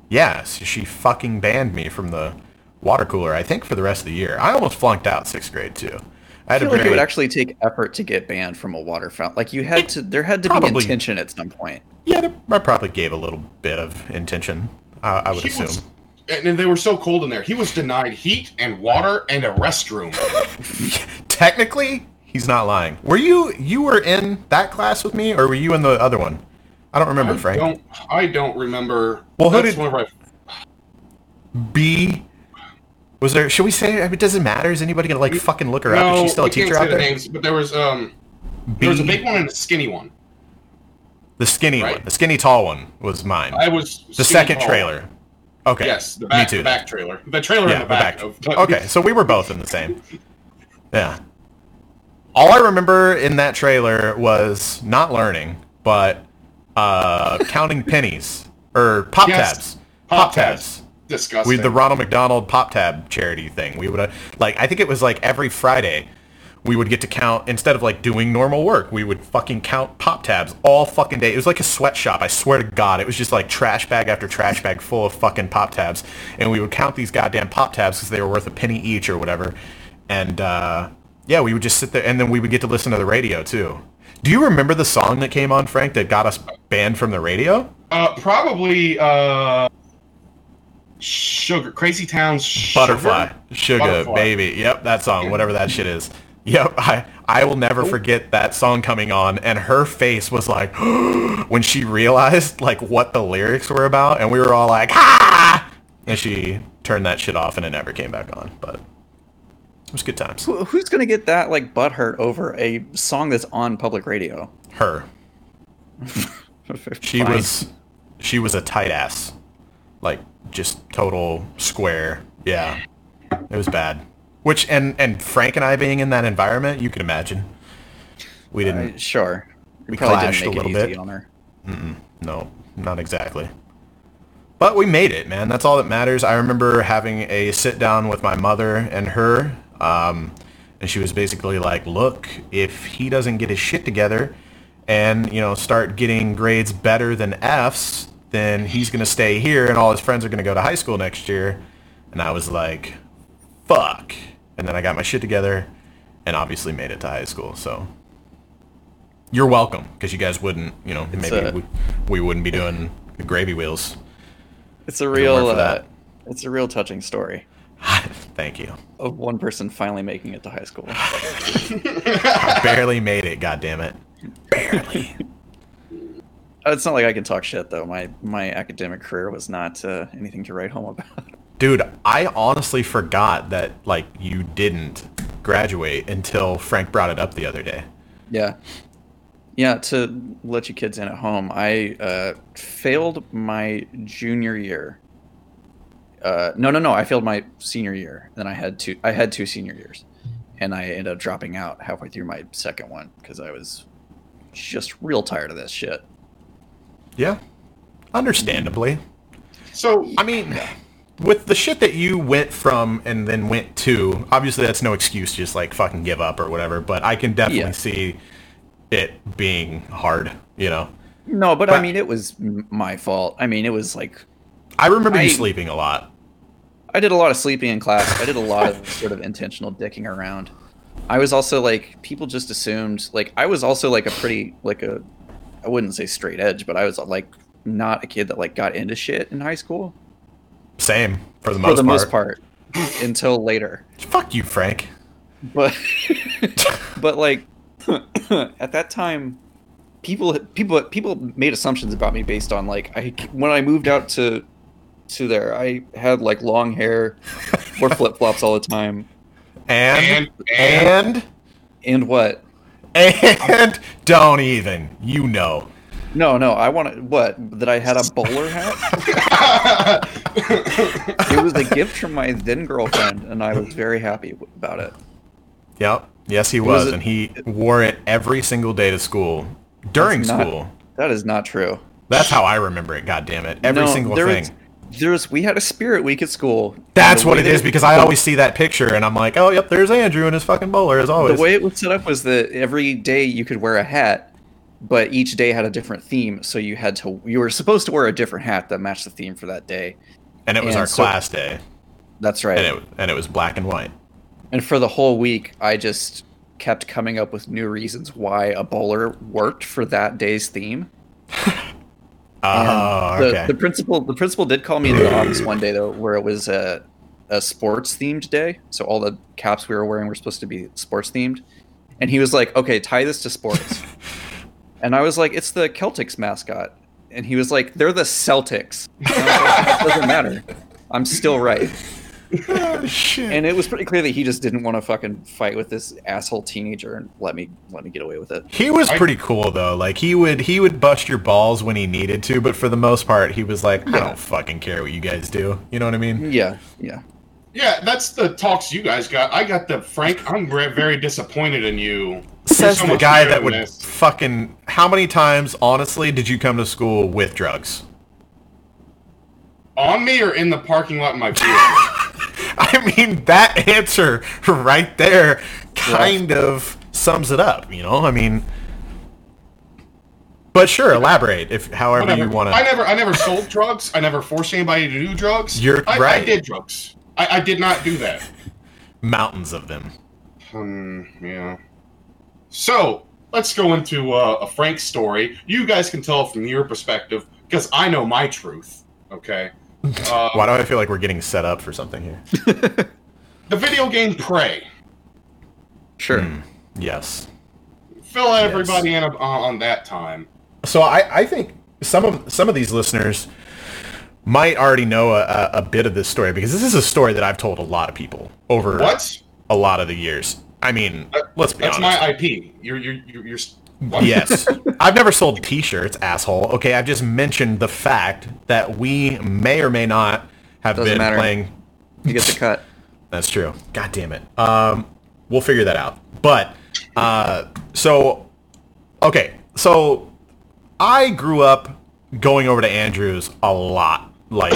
yeah, so she fucking banned me from the water cooler. I think for the rest of the year. I almost flunked out sixth grade too. I I feel like it would actually take effort to get banned from a water fountain. Like you had to, there had to be intention at some point. yeah. there- I probably gave a little bit of intention. Uh, I would He assume. was, and they were so cold in there. He was denied heat and water and a restroom. Technically, he's not lying. Were you you were in that class with me, or were you in the other one? I don't remember, I Frank. don't. I don't remember. Well, who That's did- whenever I- B. Was there? Should we say? I mean, does it matter? Is anybody gonna like fucking look her up? Is she still a teacher out the there? names, but there was um, B. there was a big one and a skinny one. The skinny Right. one. The skinny tall one was mine. I was the second tall. trailer. Okay. Yes, the back, Me too. the back trailer, the trailer Yeah, in the back. back. Of, Okay, so we were both in the same. Yeah. All I remember in that trailer was not learning, but uh, counting pennies or pop Yes, tabs. Pop tabs. Disgusting. with the Ronald McDonald Pop Tab charity thing. We would uh, like I think it was like every Friday we would get to count instead of like doing normal work. We would fucking count pop tabs all fucking day. It was like a sweatshop. I swear to God, it was just like trash bag after trash bag full of fucking pop tabs, and we would count these goddamn pop tabs because they were worth a penny each or whatever. And uh, yeah, we would just sit there, and then we would get to listen to the radio too. Do you remember the song that came on, Frank, that got us banned from the radio? uh, probably uh, sugar, Crazy Town's Butterfly, sugar, Butterfly. baby. Yep, that song, whatever that shit is. Yep, I I will never forget that song coming on, and her face was like when she realized like what the lyrics were about, and we were all like, ha! And she turned that shit off, and it never came back on. But it was good times. Who- Who's gonna get that like butthurt over a song that's on public radio? Her, she Fine. was she was a tight ass, like just total square. Yeah, it was bad. Which and and Frank and I being in that environment, you can imagine. We didn't. Uh, sure. We probably clashed didn't a little bit. on her. No, not exactly. But we made it, man. That's all that matters. I remember having a sit down with my mother and her, um, and she was basically like, "Look, if he doesn't get his shit together, and you know, start getting grades better than Fs, then he's gonna stay here, and all his friends are gonna go to high school next year." And I was like, "Fuck!" And then I got my shit together, and obviously made it to high school. So you're welcome, because you guys wouldn't, you know, maybe a- we, we wouldn't be doing the gravy wheels. It's a real. Uh, that. it's a real touching story Thank you. of one person finally making it to high school. I Barely made it, God damn it. Barely. Uh, It's not like I can talk shit though. My my academic career was not uh, anything to write home about. Dude, I honestly forgot that like you didn't graduate until Frank brought it up the other day. Yeah. Yeah, to let you kids in at home, I uh, failed my junior year. Uh, no, no, no. I failed my senior year. Then I had two. I had two senior years, and I ended up dropping out halfway through my second one because I was just real tired of this shit. Yeah, understandably. So I mean, with the shit that you went from and then went to, obviously that's no excuse to just like fucking give up or whatever. But I can definitely Yeah. see it being hard. You know, No, but, But- I mean, it was my fault. I mean, it was like I remember you sleeping a lot. I did a lot of sleeping in class. I did a lot of sort of intentional dicking around. I was also like people just assumed like I was also like a pretty like a I wouldn't say straight edge, but I was like not a kid that like got into shit in high school Same for the for most the part. most part until later. Fuck you, Frank. But but like at that time people people people made assumptions about me based on like I when I moved out to to there I had like long hair, wore flip-flops all the time. And and and, and And what? And don't even. You know. No, no, I wanted what? That I had a bowler hat? it was a gift from my then girlfriend, and I was very happy about it. Yep. Yes, he was was, a- and he wore it every single day to school during not- school. That is not true. That's how I remember it. God damn it! Every No, single thing. was- there was we had a spirit week at school. That's what it is because I always see that picture and I'm like, oh, yep, there's Andrew and his fucking bowler as always. the way it was set up was that every day you could wear a hat, but each day had a different theme. So you had to you were supposed to wear a different hat that matched the theme for that day. and it was and our so- class day, That's right. and it and it was black and white. And for the whole week, I just kept coming up with new reasons why a bowler worked for that day's theme. Oh, the, okay. the principal, the principal did call me into the office one day though, where it was a, a sports themed day. So all the caps we were wearing were supposed to be sports themed, and he was like, "Okay, tie this to sports." and I was like, "It's the Celtics mascot," and he was like, "They're the Celtics." And I was like, doesn't matter. I'm still right. Oh, shit. And it was pretty clear that he just didn't want to fucking fight with this asshole teenager and let me let me get away with it. he was pretty cool though. Like he would he would bust your balls when he needed to, but for the most part, he was like, I Yeah. don't fucking care what you guys do. You know what I mean? Yeah, yeah. yeah, that's the talks you guys got. I got the Frank. I'm re- very disappointed in you. Says so the guy that would this. fucking. How many times, honestly, did you come to school with drugs? On me or in the parking lot in my vehicle? I mean, that answer right there kind of sums it up, you know? I mean, but sure, elaborate if however Whatever. you want to. I never, I never sold drugs. I never forced anybody to do drugs. You're I, I did drugs. I, I did not do that. Mountains of them. Um, yeah. So let's go into uh, a Frank story. You guys can tell from your perspective because I know my truth. Okay. Uh, Why do I feel like we're getting set up for something here? the video game Prey. Sure. Hmm. Yes. Fill everybody in on, on that time. So I, I think some of some of these listeners might already know a, a, a bit of this story because this is a story that I've told a lot of people over What? a lot of the years. I mean, let's be That's honest. my IP. You're you're you're. You're what? Yes. I've never sold t-shirts, asshole. Okay, I've just mentioned the fact that we may or may not have Doesn't been matter. playing You get the cut. That's true. God damn it. Um, we'll figure that out. But uh, so okay, so I grew up going over to Andrews a lot, like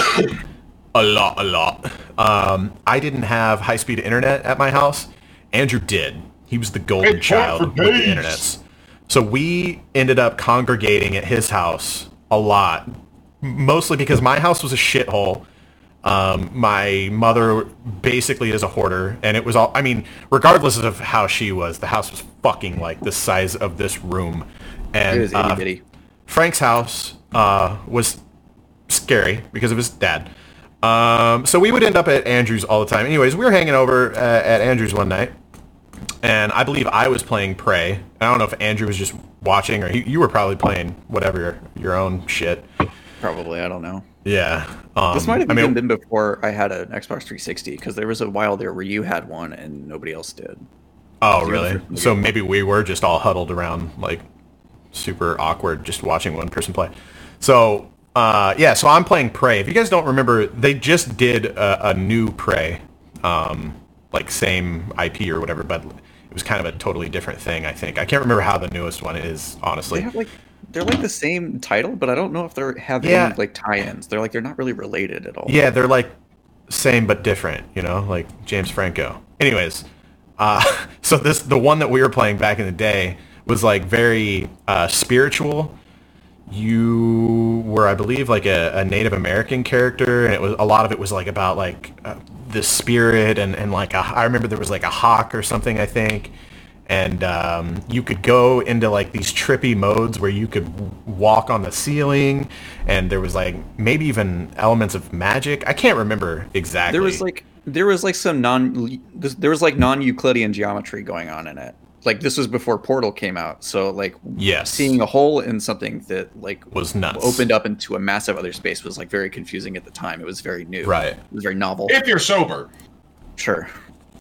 a lot, a lot. Um, I didn't have high speed internet at my house. Andrew did. He was the golden Hey, child for with the days. internets. So we ended up congregating at his house a lot, mostly because my house was a shithole. Um, my mother basically is a hoarder, and it was all. I mean, regardless of how she was, the house was fucking like the size of this room. And It was itty uh. Frank's house uh, was scary because of his dad. Um, so we would end up at Andrew's all the time. Anyways, we were hanging over uh, at Andrew's one night, and I believe I was playing Prey. I don't know if Andrew was just watching, or he, you were probably playing whatever your, your own shit. Probably. I don't know. Yeah. Um, This might have I even mean, been before I had an Xbox 360 because there was a while there where you had one and nobody else did. oh, really? So maybe we were just all huddled around, like super awkward, just watching one person play. So uh, yeah, so I'm playing Prey. If you guys don't remember, they just did a, a new Prey. Um, like same IP or whatever, but it was kind of a totally different thing. I think I can't remember how the newest one is honestly. They have like they're like the same title, but I don't know if they're have Yeah. any like tie-ins. They're like they're not really related at all. Yeah, they're like same but different, you know, like James Franco. Anyways, uh, so this the one that we were playing back in the day was like very uh, spiritual. You were, I believe, like a, a Native American character, and it was a lot of it was like about like uh, the spirit and and like a, I remember there was like a hawk or something, I think. And um, you could go into like these trippy modes where you could walk on the ceiling, and there was like maybe even elements of magic. I can't remember exactly. There was like there was like some non there was like non-Euclidean geometry going on in it. Like this was before Portal came out, so like Yes. seeing a hole in something that like was nuts. opened up into a massive other space was like very confusing at the time. It was very new. Right. It was very novel. If you're sober. Sure.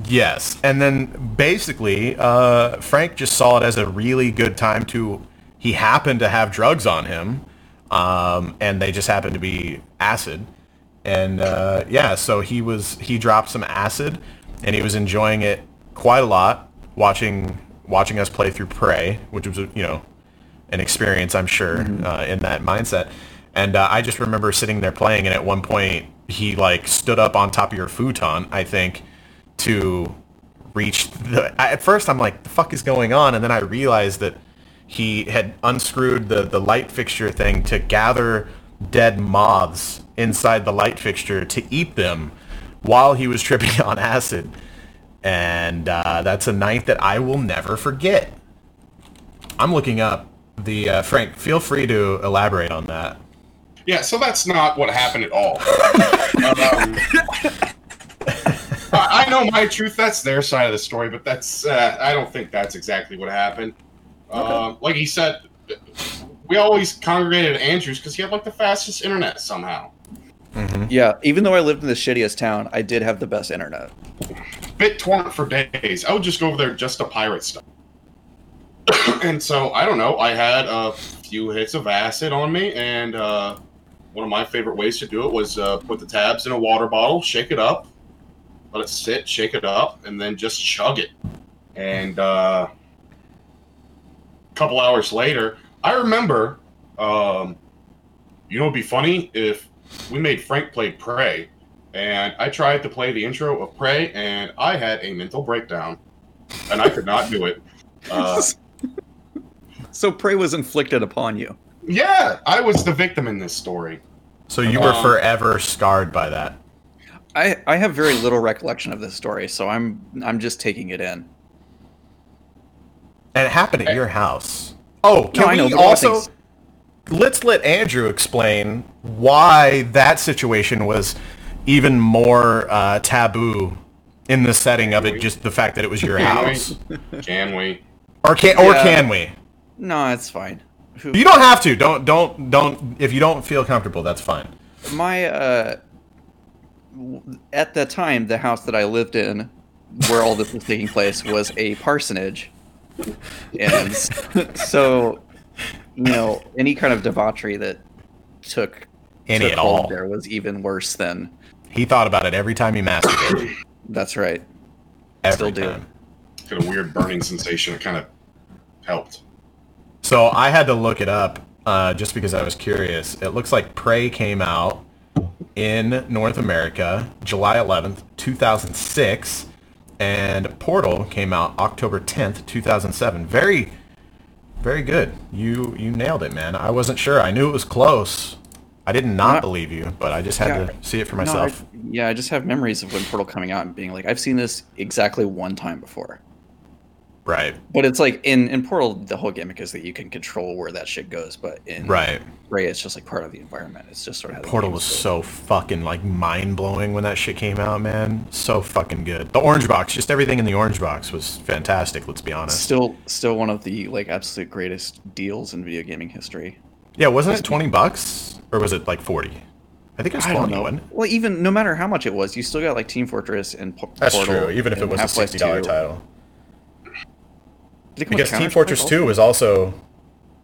Yes, and then basically, uh, Frank just saw it as a really good time to. He happened to have drugs on him, um, and they just happened to be acid, and uh, yeah, so he was he dropped some acid, and he was enjoying it quite a lot, watching watching us play through Prey, which was you know an experience, I'm sure, uh, in that mindset. And uh, I just remember sitting there playing, and at one point he like stood up on top of your futon, I think, to reach the. I, at first, I'm like, "The fuck is going on?" And then I realized that he had unscrewed the the light fixture thing to gather dead moths inside the light fixture to eat them while he was tripping on acid. And uh, that's a night that I will never forget. I'm looking up the uh, Frank. Feel free to elaborate on that. Yeah, so that's not what happened at all. um, I know my truth. That's their side of the story, but that's uh, I don't think that's exactly what happened. Uh, like he said, we always congregated at Andrews because he had like the fastest internet somehow. Yeah. Even though I lived in the shittiest town, I did have the best internet. BitTorrent for days. I would just go over there just to pirate stuff. and so I don't know. I had a few hits of acid on me, and uh, one of my favorite ways to do it was uh, put the tabs in a water bottle, shake it up, let it sit, shake it up, and then just chug it. And uh, a couple hours later, I remember. Um, you know, it'd be funny if we made Frank play Prey, and I tried to play the intro of Prey, and I had a mental breakdown, and I could not do it. Uh, So prey was inflicted upon you. yeah, I was the victim in this story. So you were Um, forever scarred by that. I, I have very little recollection of this story, so I'm I'm just taking it in. And it happened at your house. Oh, can No, I we know, also things- let's let Andrew explain why that situation was even more uh, taboo in the setting of it, just the fact that it was your Can house. we? Can we? Or can or Yeah. can we? No, it's fine. Who, You don't have to. Don't don't don't. If you don't feel comfortable, that's fine. my uh w- at the time the house that i lived in where all this was taking place was a parsonage and so you know any kind of debauchery that took Any took at hold all. there was even worse than He thought about it every time he masturbated. that's right Every Still do. time. Got a weird burning sensation. It kind of helped. So I had to look it up uh, just because I was curious. It looks like Prey came out in North America July 11th, 2006, and Portal came out October 10th, 2007. Very, very good. You you nailed it, man. I wasn't sure. I knew it was close. I did not Not- believe you, but I just had Yeah. to see it for No, I- myself. yeah i just have memories of when portal coming out and being like i've seen this exactly one time before right, but it's like in in portal the whole gimmick is that you can control where that shit goes but in right. Prey, it's just like part of the environment. It's just sort of Portal was so fucking like mind blowing when that shit came out, man. So fucking good. The orange box, just everything in the orange box was fantastic. Let's be honest. still still one of the like absolute greatest deals in video gaming history. Yeah, wasn't it twenty bucks or was it like forty? I think it was I twenty. know. wasn't? Well, even no matter how much it was, you still got like Team Fortress and Po- That's Portal. true. Even if it was a sixty dollar 2. title, Did it come with because Team Fortress? Two was also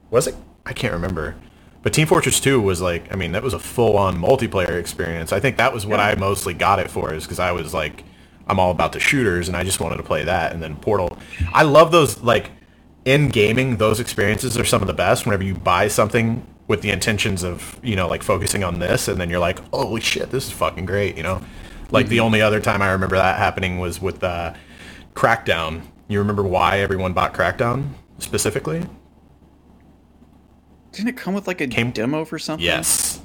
was it? I can't remember. But Team Fortress 2 was like, I mean, that was a full-on multiplayer experience. I think that was what Yeah. I mostly got it for, is because I was like I'm all about the shooters, and I just wanted to play that. And then Portal, I love those like in gaming. Those experiences are some of the best. Whenever you buy something with the intentions of you know like focusing on this, and then you're like, holy shit, this is fucking great. You know, like the only other time I remember that happening was with uh, Crackdown. You remember why everyone bought Crackdown specifically? Didn't it come with like a Came- demo for something? Yes.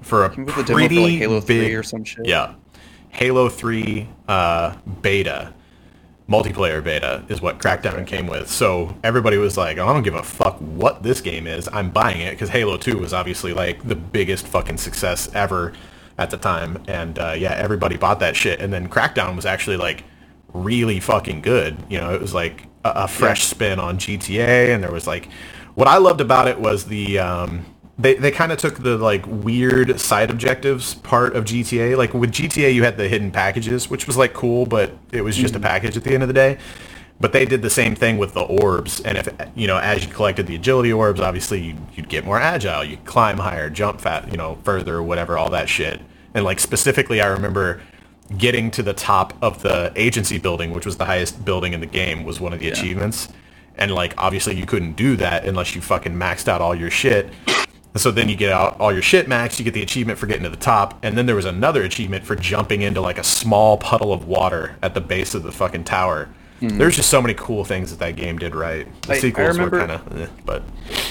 For a with a demo for like Halo big, 3 or some shit. Yeah. Halo 3 uh, beta, multiplayer beta is what Crackdown came with. So everybody was like, I don't give a fuck what this game is. I'm buying it because Halo 2 was obviously like the biggest fucking success ever at the time. And uh, yeah, everybody bought that shit. And then Crackdown was actually like really fucking good. You know, it was like a, a fresh spin on GTA, and there was like, what I loved about it was the um, they they kind of took the like weird side objectives part of GTA. Like with GTA, you had the hidden packages, which was like cool, but it was just a package at the end of the day. But they did the same thing with the orbs, and if you know, as you collected the agility orbs, obviously you'd, you'd get more agile, you climb higher, jump fat, you know, further, whatever, all that shit. And like specifically, I remember getting to the top of the agency building, which was the highest building in the game, was one of the achievements. And like obviously you couldn't do that unless you fucking maxed out all your shit. And so then you get out all your shit max, you get the achievement for getting to the top, and then there was another achievement for jumping into like a small puddle of water at the base of the fucking tower. There's just so many cool things that that game did right. The I- I sequels remember- were kind of, eh, but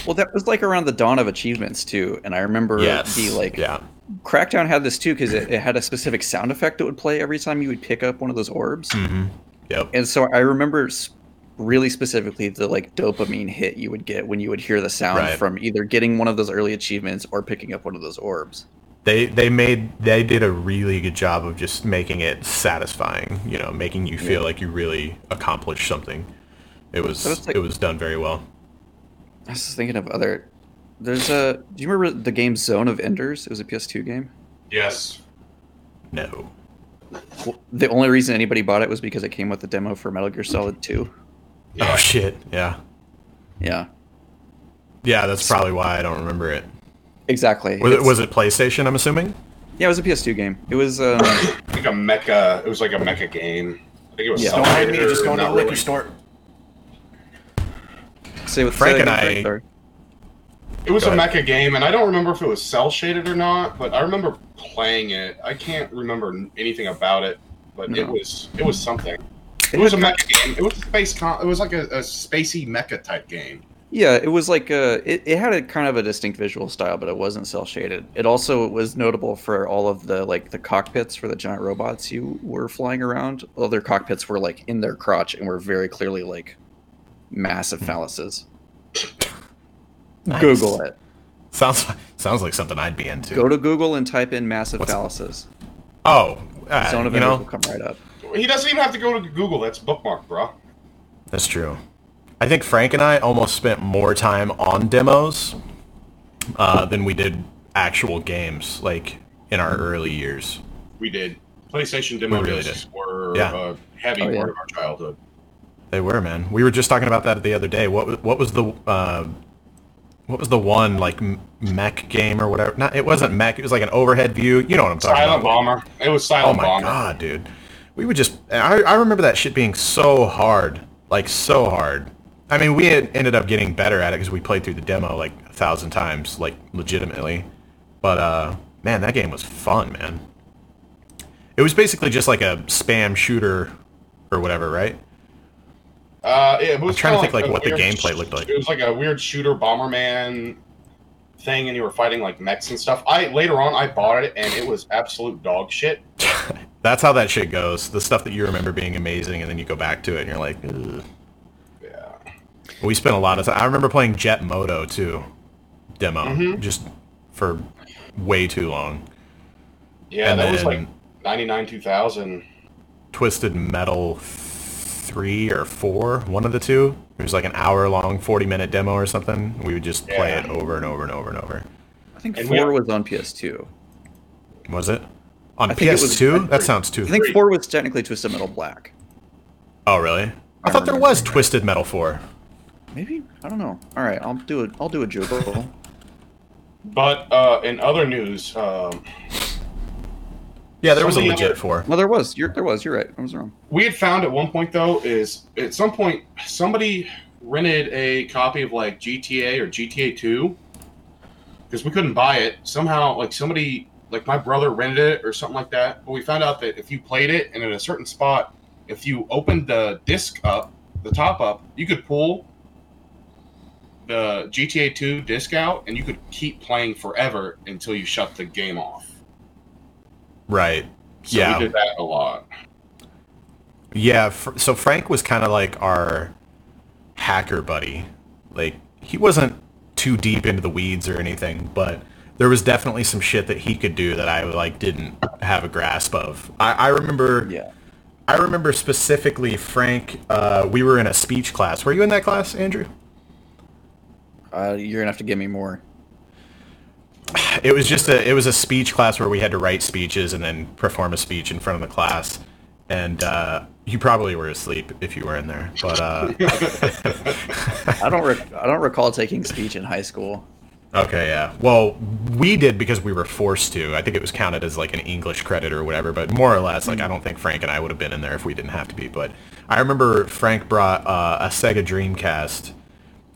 Well, that was like around the dawn of achievements too, and I remember yes, the like yeah, Crackdown had this too because it, it had a specific sound effect that would play every time you would pick up one of those orbs, yep, and so I remember really specifically the like dopamine hit you would get when you would hear the sound Right. from either getting one of those early achievements or picking up one of those orbs. They they made they did a really good job of just making it satisfying. You know, making you feel like you really accomplished something. It was like- it was done very well. I was just thinking of other. There's a. Do you remember the game Zone of Enders? It was a PS2 game. Yes. No, Well, the only reason anybody bought it was because it came with the demo for Metal Gear Solid 2. Yeah. oh shit, yeah, Yeah, yeah. That's probably why I don't remember it. Exactly. Was it, was it PlayStation? I'm assuming. Yeah, it was a PS2 game. It was. Um, like a mecha. It was like a mecha game. I think it was. Yeah. Soul Don't mind me, just going to not the liquor really. store. say what Frank and I- Frank. It was Go a ahead. mecha game, and I don't remember if it was cel shaded or not. But I remember playing it. I can't remember anything about it, but it was it was something. It It was a mecha game. It was a space. Con- it was like a, a spacey mecha type game. Yeah, it was like uh it, it had a kind of a distinct visual style, but it wasn't cel shaded. It also was notable for all of the like the cockpits for the giant robots you were flying around. All their cockpits were like in their crotch and were very clearly like massive phalluses. Nice. Google it. Sounds sounds like something I'd be into. Go to Google and type in massive What's- phalluses. oh, uh, Zone of you know will come right up. He doesn't even have to go to Google. That's bookmark, bro. that's true. I think Frank and I almost spent more time on demos uh, than we did actual games, like in our early years. We did. PlayStation demos We really did. were Yeah. a heavy Oh, yeah. part of our childhood. They were, man. We were just talking about that the other day. What was- what was the uh, what was the one like mech game or whatever? Not it wasn't mech. It was like an overhead view. You know what I'm talking Silent about? Silent bomber. It was silent. Oh my Bomber. god, dude. We would just I, I remember that shit being so hard. Like so hard. I mean, we had ended up getting better at it because we played through the demo like a thousand times, like legitimately. But uh man, that game was fun, man. It was basically just like a spam shooter or whatever, right? Uh, it was trying to think, like, a what the gameplay looked like. It was like a weird shooter Bomberman thing, and you were fighting like mechs and stuff. I later on I bought it, and it was absolute dog shit. That's how that shit goes. The stuff that you remember being amazing, and then you go back to it, and you're like, Ugh. Yeah. we spent a lot of time. I remember playing Jet Moto too, demo, Mhm. just for way too long. Yeah, And that was like ninety nine two thousand. Twisted Metal three or four, one of the two. It was like an hour long, forty minute demo or something. We would just play Yeah. it over and over and over and over. I think And four have- was on PS2. Was it on I think it was- PS2? that sounds too. I think Three. four was technically Twisted Metal Black. oh really? I I thought there was that. Twisted Metal four. Maybe I don't know. All right, I'll do it. I'll do a Google. But uh, in other news, um, Yeah, Yeah, there was a legit other- four. Well, there was. You're, there was. You're right. I was wrong. we had found at one point though is at some point somebody rented a copy of like GTA or GTA 2 because we couldn't buy it. Somehow, like somebody, like my brother rented it or something like that. But we found out that if you played it and in a certain spot, if you opened the disc up, the top up, you could pull the GTA 2 disc out and you could keep playing forever until you shut the game off. Right. So Yeah. we did that a lot. Yeah, fr- so Frank was kind of like our hacker buddy. Like he wasn't too deep into the weeds or anything, but there was definitely some shit that he could do that I like didn't have a grasp of. I, I remember. Yeah. I remember specifically Frank. Uh, we were in a speech class. Were you in that class, Andrew? Uh, you're gonna have to give me more. It was just a it was a speech class where we had to write speeches and then perform a speech in front of the class. And uh, you probably were asleep if you were in there, but uh, I don't. Rec- I don't recall taking speech in high school. Okay, yeah. Well, we did because we were forced to. I think it was counted as like an English credit or whatever, but more or less, like I don't think Frank and I would have been in there if we didn't have to be. But I remember Frank brought uh, a Sega Dreamcast,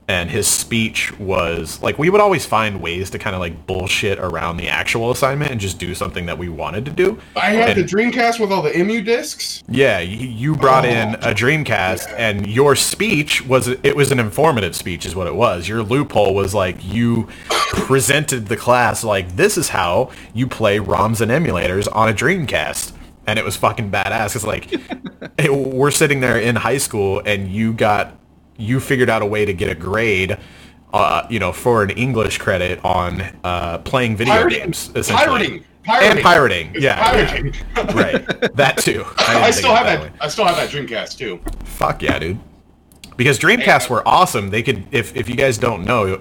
and his speech was like we would always find ways to kind of like bullshit around the actual assignment and just do something that we wanted to do. I had And- the Dreamcast with all the EMU discs. Yeah, you brought in Oh. a Dreamcast, and your speech was it was an informative speech, is what it was. Your loophole was like you presented the class like this is how you play ROMs and emulators on a Dreamcast, and it was fucking badass. It's like it, we're sitting there in high school, and you got you figured out a way to get a grade. Uh, you know, for an English credit on uh, playing video Pirating. games, essentially, Pirating. Pirating. and pirating, It's yeah, pirating. yeah. right, that too. didn't I still have it that. I still have that Dreamcast too. Fuck yeah, dude. Because Dreamcasts were awesome. They could, if if you guys don't know,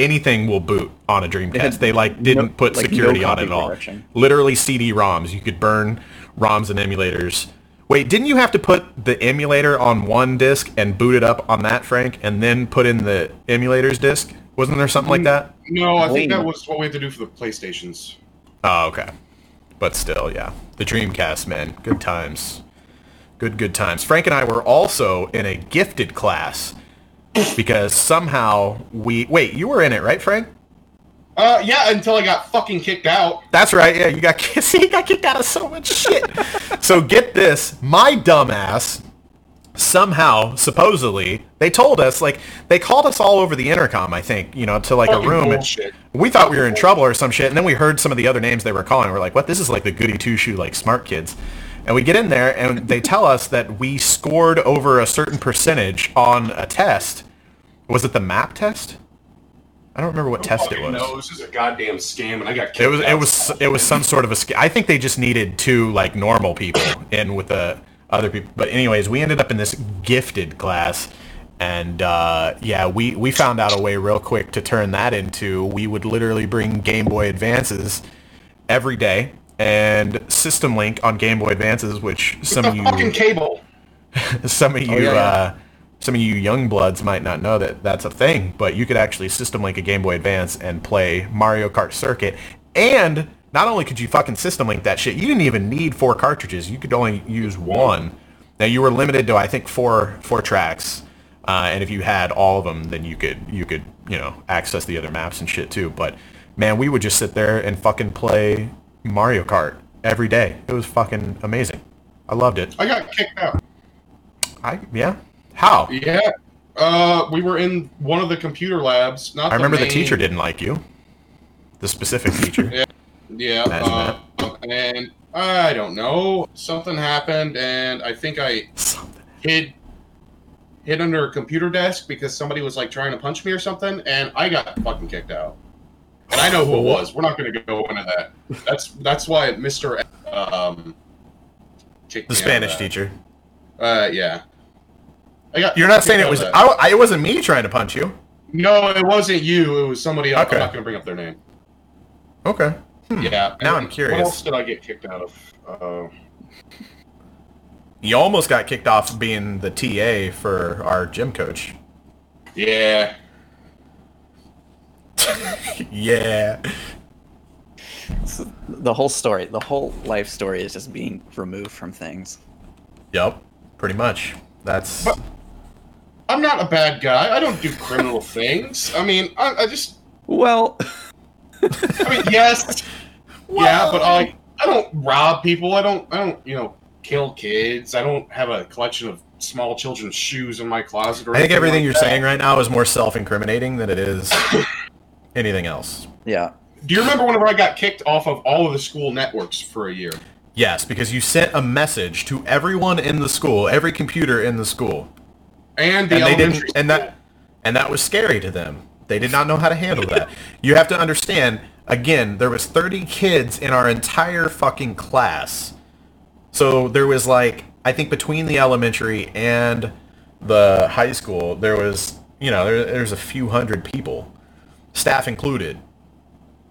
anything will boot on a Dreamcast. They like didn't no- put like, no security on it at all. protection. Literally CD-ROMs. You could burn ROMs and emulators. Wait, didn't you have to put the emulator on one disk and boot it up on that, Frank, and then put in the emulator's disk? Wasn't there something like mm, that? No, I think that was what we had to do for the PlayStations. Oh, okay. But still, yeah. The Dreamcast, man. Good times. Good, good times. Frank and I were also in a gifted class because somehow we... Wait, you were in it, right, Frank? Uh, yeah, until I got fucking kicked out. That's right. Yeah, you got see, you got kicked out of so much shit. so get this, my dumbass somehow, supposedly, they told us like they called us all over the intercom. I think you know to like Fucking a room. and. We thought we were in trouble or some shit, and then we heard some of the other names they were calling. We're like, what? This is like the goody two shoe like smart kids. And we get in there, and they tell us that we scored over a certain percentage on a test. Was it the map test? I don't remember what test it was. No, this is a goddamn scam, and I got kicked It was it was it was some sort of a. scam. I think they just needed two like normal people in with the other people. But anyways, we ended up in this gifted class, and uh, yeah, we we found out a way real quick to turn that into. We would literally bring Game Boy Advances every day and System Link on Game Boy Advances, which some the of you fucking cable. some of you yeah, yeah. uh, some of you young bloods might not know that that's a thing, but you could actually system link a Game Boy Advance and play Mario Kart Circuit. And not only could you fucking system link that shit, you didn't even need four cartridges. You could only use one. Now you were limited to I think four four tracks. Uh, and if you had all of them, then you could you could you know access the other maps and shit too. But man, we would just sit there and fucking play Mario Kart every day. It was fucking amazing. I loved it. I got kicked out. I yeah. How? Yeah. Uh, we were in one of the computer labs. Not I remember the main- teacher didn't like you. The specific teacher. Yeah. Yeah, uh, and I don't know. Something happened, and I think I Something. hid hid under a computer desk because somebody was like trying to punch me or something, and I got fucking kicked out. And I know who it was. We're not going to go into that. That's that's why Mister um The me out of Spanish teacher. Uh, yeah. I got. You're not saying it was I. I- it wasn't me trying to punch you. No, it wasn't you. It was somebody else. Okay. I'm not going to bring up their name. Okay. Yeah. Now and I'm curious. What else did I get kicked out of? Uh, You almost got kicked off being the TA for our gym coach. yeah. yeah. the whole story, the whole life story is just being removed from things. Yep, pretty much. That's But- I'm not a bad guy. I don't do criminal things. I mean, I, I just, Well, I mean, yes, yeah, but I, I don't rob people. I don't, I don't, you know, kill kids. I don't have a collection of small children's shoes in my closet. Or I think everything like you're that. saying right now is more self-incriminating than it is anything else. yeah. Do you remember whenever I got kicked off of all of the school networks for a year? Yes, because you sent a message to everyone in the school, every computer in the school, And the and they elementary didn't, and that, and that was scary to them. They did not know how to handle that. You have to understand. Again, there was 30 kids in our entire fucking class, so there was like I think between the elementary and the high school, there was you know there, there's a few hundred people, staff included.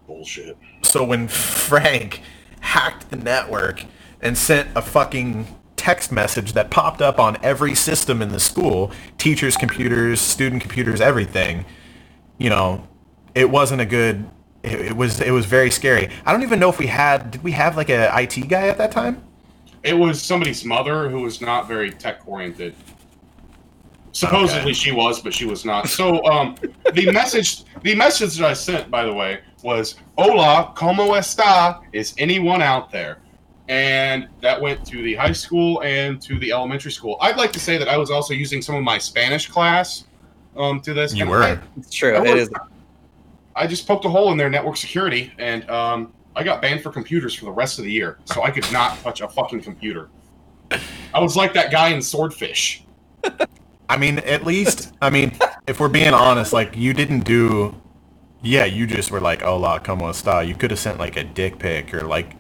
bullshit. So when Frank hacked the network and sent a fucking text message that popped up on every system in the school, teachers' computers, student computers, everything, you know, it wasn't a good. It, it was it was very scary. I don't even know if we had did we have like a IT guy at that time? It was somebody's mother who was not very tech oriented. Supposedly Okay. she was, but she was not. So um, the message, the message that I sent, by the way, was "Hola, cómo está? Is anyone out there?" And that went to the high school and to the elementary school. I'd like to say that I was also using some of my Spanish class um, to this. You And were. I- It's true. I It worked- is. I just poked a hole in their network security, and um, I got banned for computers for the rest of the year. So I could not touch a fucking computer. I was like that guy in Swordfish. I mean, at least I mean, if we're being honest, like you didn't do. Yeah, you just were like, "Hola, como está?" You could have sent like a dick pic or like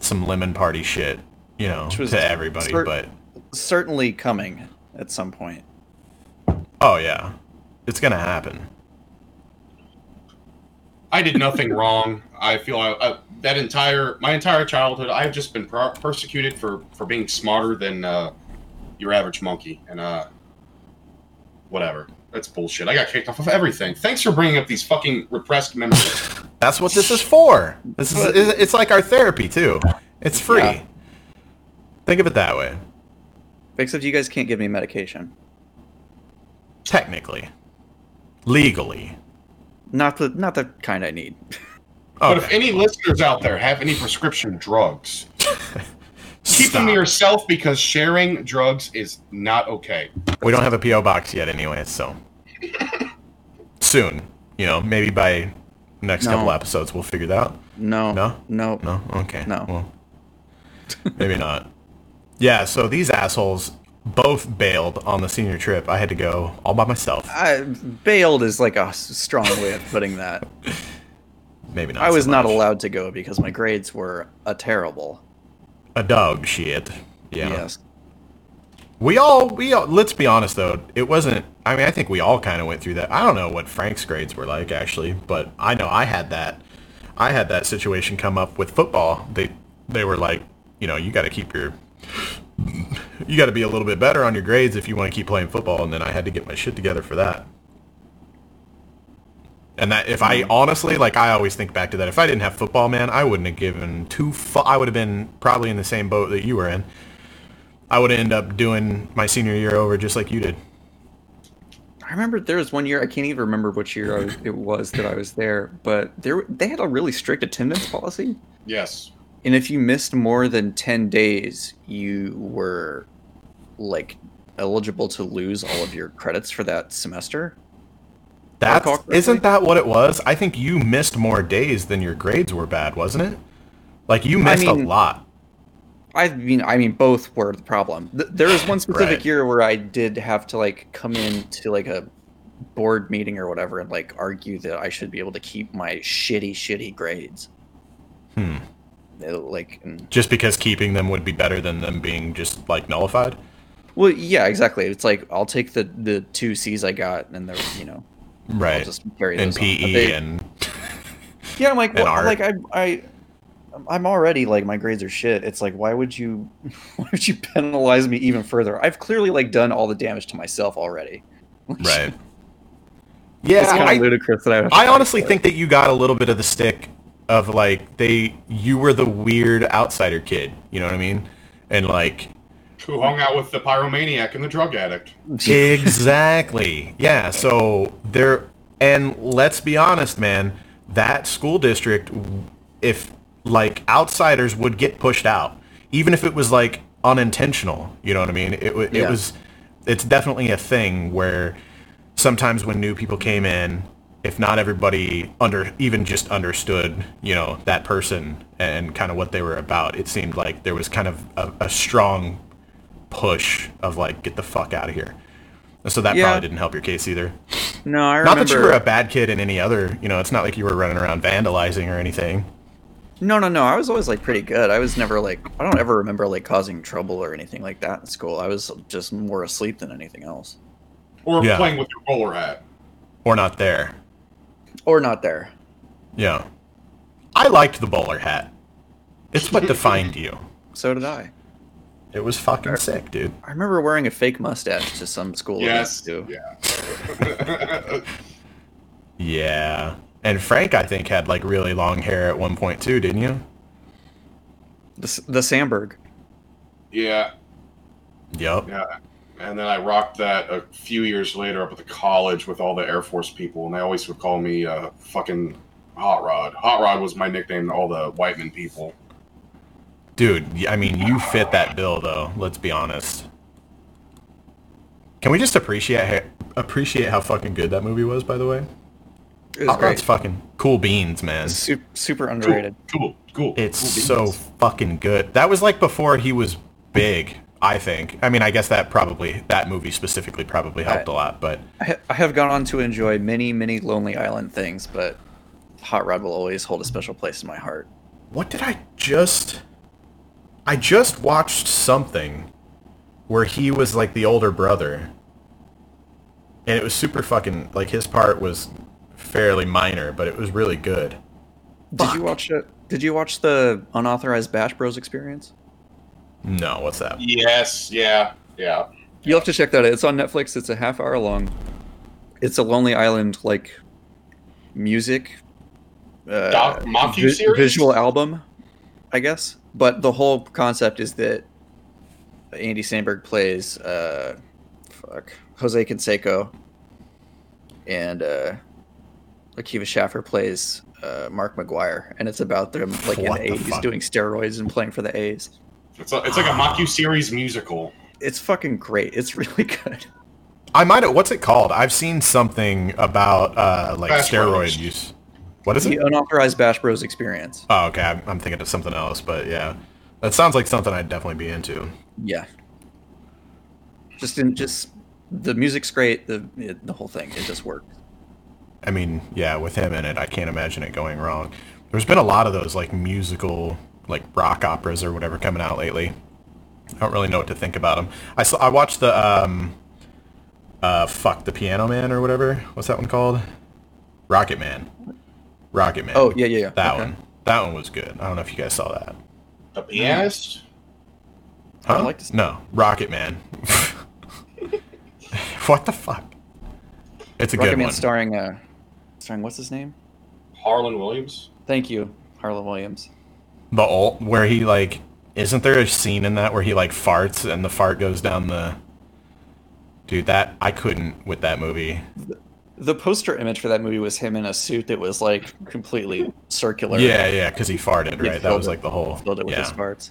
some lemon party shit, you know, Which was to everybody. cer- but certainly coming at some point. oh yeah, it's gonna happen. I did nothing wrong. I feel I, I, that entire my entire childhood, I've just been per- persecuted for for being smarter than uh, your average monkey, and uh, whatever. That's bullshit. I got kicked off of everything. Thanks for bringing up these fucking repressed memories. That's what this is for. This is it's like our therapy too. It's free. Yeah. Think of it that way. Except you guys can't give me medication. Technically, legally. Not the not the kind I need. But if any listeners out there have any prescription drugs, keep them to yourself because sharing drugs is not okay. We don't have a PO box yet, anyway. So soon, you know, maybe by next No. couple episodes, we'll figure that out. No. No? No. No, okay, No. well, maybe not. Yeah. So these assholes both bailed on the senior trip. I had to go all by myself. I bailed is like a strong way of putting that. Maybe not. I so was not allowed to go because my grades were a terrible. A dog shit. Yeah. Yes. We all, we all, let's be honest though, it wasn't, I mean, I think we all kind of went through that. I don't know what Frank's grades were like actually, but I know I had that, I had that situation come up with football. They, they were like, you know, you got to keep your, you got to be a little bit better on your grades if you want to keep playing football. And then I had to get my shit together for that. And that, if I mm-hmm. honestly, like, I always think back to that. If I didn't have football, man, I wouldn't have given two. Fu- I would have been probably in the same boat that you were in. I would end up doing my senior year over just like you did. I remember there was one year I can't even remember which year I was, it was that I was there, but there they had a really strict attendance policy, Yes. and if you missed more than ten days, you were like eligible to lose all of your credits for that semester. That's, isn't that what it was? I think you missed more days than your grades were bad, wasn't it? Like you missed mean- a lot. I mean, I mean, both were the problem. There was one specific Right. year where I did have to like come in to like a board meeting or whatever and like argue that I should be able to keep my shitty, shitty grades. Hmm. It, like, Just because keeping them would be better than them being just like nullified. well, yeah, exactly. It's like I'll take the the two C's I got, and they're you know, I'll Right. just carry And those on. But PE they- and yeah, I'm like, and well, art. like I I. I'm already like my grades are shit. It's like why would you why would you penalize me even further? I've clearly like done all the damage to myself already. right. Yeah, it's kind of ludicrous that I. I honestly think that you got a little bit of the stick of like they you were the weird outsider kid. You know what I mean? And like Who hung out with the pyromaniac and the drug addict? exactly. Yeah. So there, and let's be honest, man. That school district, if like outsiders would get pushed out, even if it was like unintentional. You know what I mean? It wa- it Yeah. was. It's definitely a thing where sometimes when new people came in, if not everybody under even just understood, you know, that person and kind of what they were about, it seemed like there was kind of a, a strong push of like get the fuck out of here. So that Yeah. probably didn't help your case either. No, I remember. Not that you were a bad kid in any other, you know, it's not like you were running around vandalizing or anything. No, no, no. I was always like pretty good. I was never like I don't ever remember like causing trouble or anything like that in school. I was just more asleep than anything else. Or Yeah. playing with your bowler hat? Or not there. Or not there. Yeah. I liked the bowler hat. It's what defined you. So did I. It was fucking sick, dude. I remember wearing a fake mustache to some school Yes. events too. Yeah. Yeah. And Frank, I think, had like really long hair at one point too, didn't you? The, S- the Samberg. yeah. Yep. Yeah. And then I rocked that a few years later up at the college with all the Air Force people, and they always would call me uh, fucking Hot Rod. Hot Rod was my nickname to all the Whiteman people. Dude, I mean, you fit that bill though. Let's be honest. Can we just appreciate appreciate how fucking good that movie was? By the way, It was oh, Hot Rod's great. fucking cool beans, man. Super, super underrated. cool, cool. It's cool so fucking good. That was like before he was big. I think. I mean, I guess that probably that movie specifically probably helped a lot, but I have gone on to enjoy many, many Lonely Island things, but Hot Rod will always hold a special place in my heart. what did I just I just watched something where he was like the older brother. And it was super fucking like his part was fairly minor, but it was really good. Did you watch it? Did you watch the unauthorized Bash Bros experience? No, what's that? Yes, yeah, yeah. You'll have to check that out. It's on Netflix. It's a half hour long. It's a Lonely Island like music uh, Doc- Mafia series? visual album, I guess. But the whole concept is that Andy Samberg plays uh, fuck Jose Canseco, and uh, Akiva Schaffer plays uh, Mark McGwire, and it's about them like What in the the '80s fuck? doing steroids and playing for the A's. It's, a, it's like a Maku series musical. It's fucking great. It's really good. I might have what's it called? I've seen something about uh like Bash steroid Brothers. use. What is The it? unauthorized Bash Bros experience. Oh, okay. I'm, I'm thinking of something else, but yeah. That sounds like something I'd definitely be into. Yeah. Just in just the music's great. The it, the whole thing it just works. I mean, yeah, with him in it, I can't imagine it going wrong. There's been a lot of those like musical, like rock operas or whatever coming out lately. I don't really know what to think about them. I saw, I watched the um, uh, fuck the Piano Man or whatever. What's that one called? Rocket Man. Rocket Man. Oh yeah yeah yeah. that Okay. one. That one was good. I don't know if you guys saw that. The pianist? Huh? I'd like to see- No, Rocket Man. what the fuck? It's a Rocket good Man one. starring uh starring what's his name? Harland Williams? Thank you, Harland Williams. The old where he like isn't there a scene in that where he like farts and the fart goes down the Dude, that I couldn't with that movie. The poster image for that movie was him in a suit that was like completely circular. Yeah, yeah, because he farted, He right? That was it- like the whole. Filled it with yeah. his farts.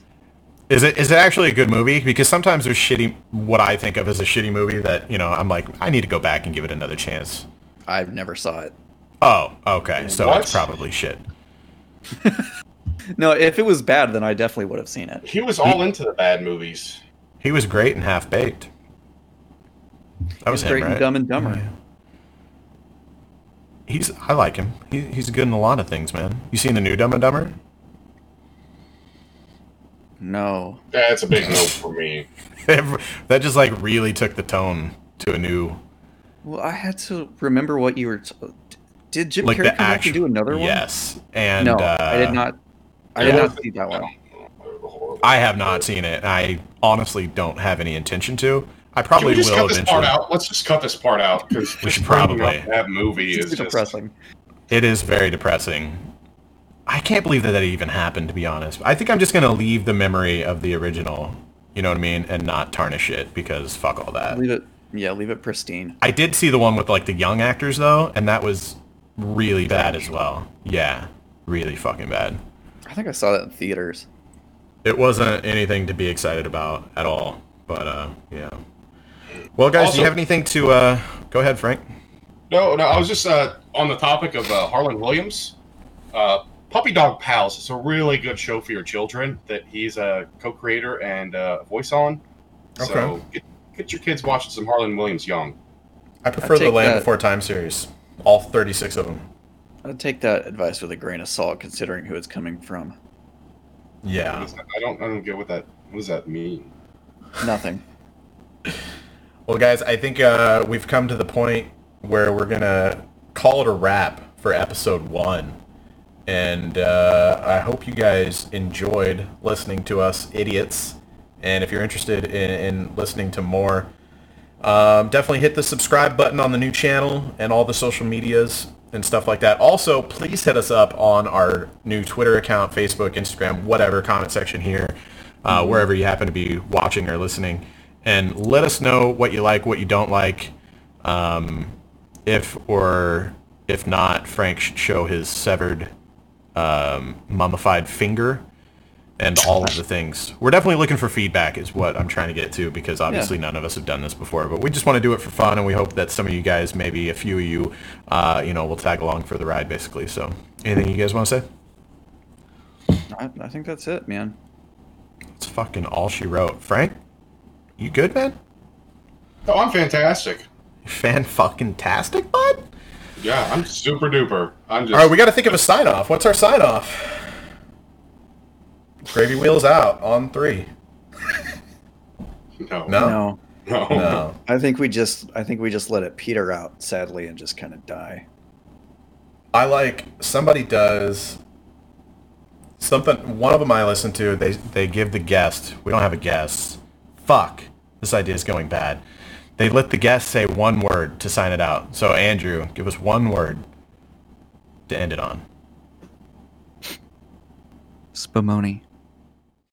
Is it is it actually a good movie? Because sometimes there's shitty what I think of as a shitty movie that you know I'm like I need to go back and give it another chance. I've never saw it. Oh, okay, so What? it's probably shit. No, if it was bad, then I definitely would have seen it. He was all into the bad movies. He was great in Half Baked. That was He's him, great in right? Dumb and Dumber. Yeah. He's I like him. He, he's good in a lot of things, man. You seen the new Dumb and Dumber? No. That's a big no for me. that just like really took the tone to a new Well, I had to remember what you were. T- did Jim like Carrey the come back actual do another one? Yes, and No, uh, I did not. I did not see that one. I have not seen it. I honestly don't have any intention to. I Can probably we just will cut this eventually. part out? Let's just cut this part out because We should probably. that movie It's is just depressing. It is very depressing. I can't believe that that even happened. To be honest, I think I'm just gonna leave the memory of the original. You know what I mean, and not tarnish it because fuck all that. Leave it. Yeah, leave it pristine. I did see the one with like the young actors though, and that was really bad as well. Yeah, really fucking bad. I think I saw that in theaters. It wasn't anything to be excited about at all. But uh, yeah. Well, guys, do you have anything to? Uh, go ahead, Frank. No, no, I was just uh, on the topic of uh, Harland Williams. Uh, Puppy Dog Pals is a really good show for your children that he's a co-creator and uh, voice on. So Okay. get, get your kids watching some Harland Williams young. I prefer the Land that. Before Time series, all 36 of them. I'd take that advice with a grain of salt, considering who it's coming from. Yeah. I don't, I don't get what that. What does that mean? Nothing. Well, guys, I think uh, we've come to the point where we're gonna call it a wrap for episode one, and uh, I hope you guys enjoyed listening to us idiots. And if you're interested in, in listening to more, um, definitely hit the subscribe button on the new channel and all the social medias and stuff like that. Also, please hit us up on our new Twitter account, Facebook, Instagram, whatever, comment section here, uh, wherever you happen to be watching or listening. And let us know what you like, what you don't like. Um, if or if not, Frank should show his severed, um, mummified finger and all of the things. We're definitely looking for feedback is what I'm trying to get to because obviously none of us have done this before, but we just want to do it for fun and we hope that some of you guys, maybe a few of you, uh, you know, will tag along for the ride basically. So anything you guys want to say? I, I think that's it, man. It's fucking all she wrote. Frank, you good, man? Oh, I'm fantastic. Fan fucking tastic, bud? Yeah, I'm super duper. I'm just. All right, we got to think of a sign off. What's our sign off? Gravy wheels out on three. no, No? No, no, No. I think we just, I think we just let it peter out, sadly, and just kind of die. I like somebody does something. One of them I listen to. They they give the guest. We don't have a guest. Fuck. This idea is going bad. They let the guest say one word to sign it out. So Andrew, give us one word to end it on. Spumoni.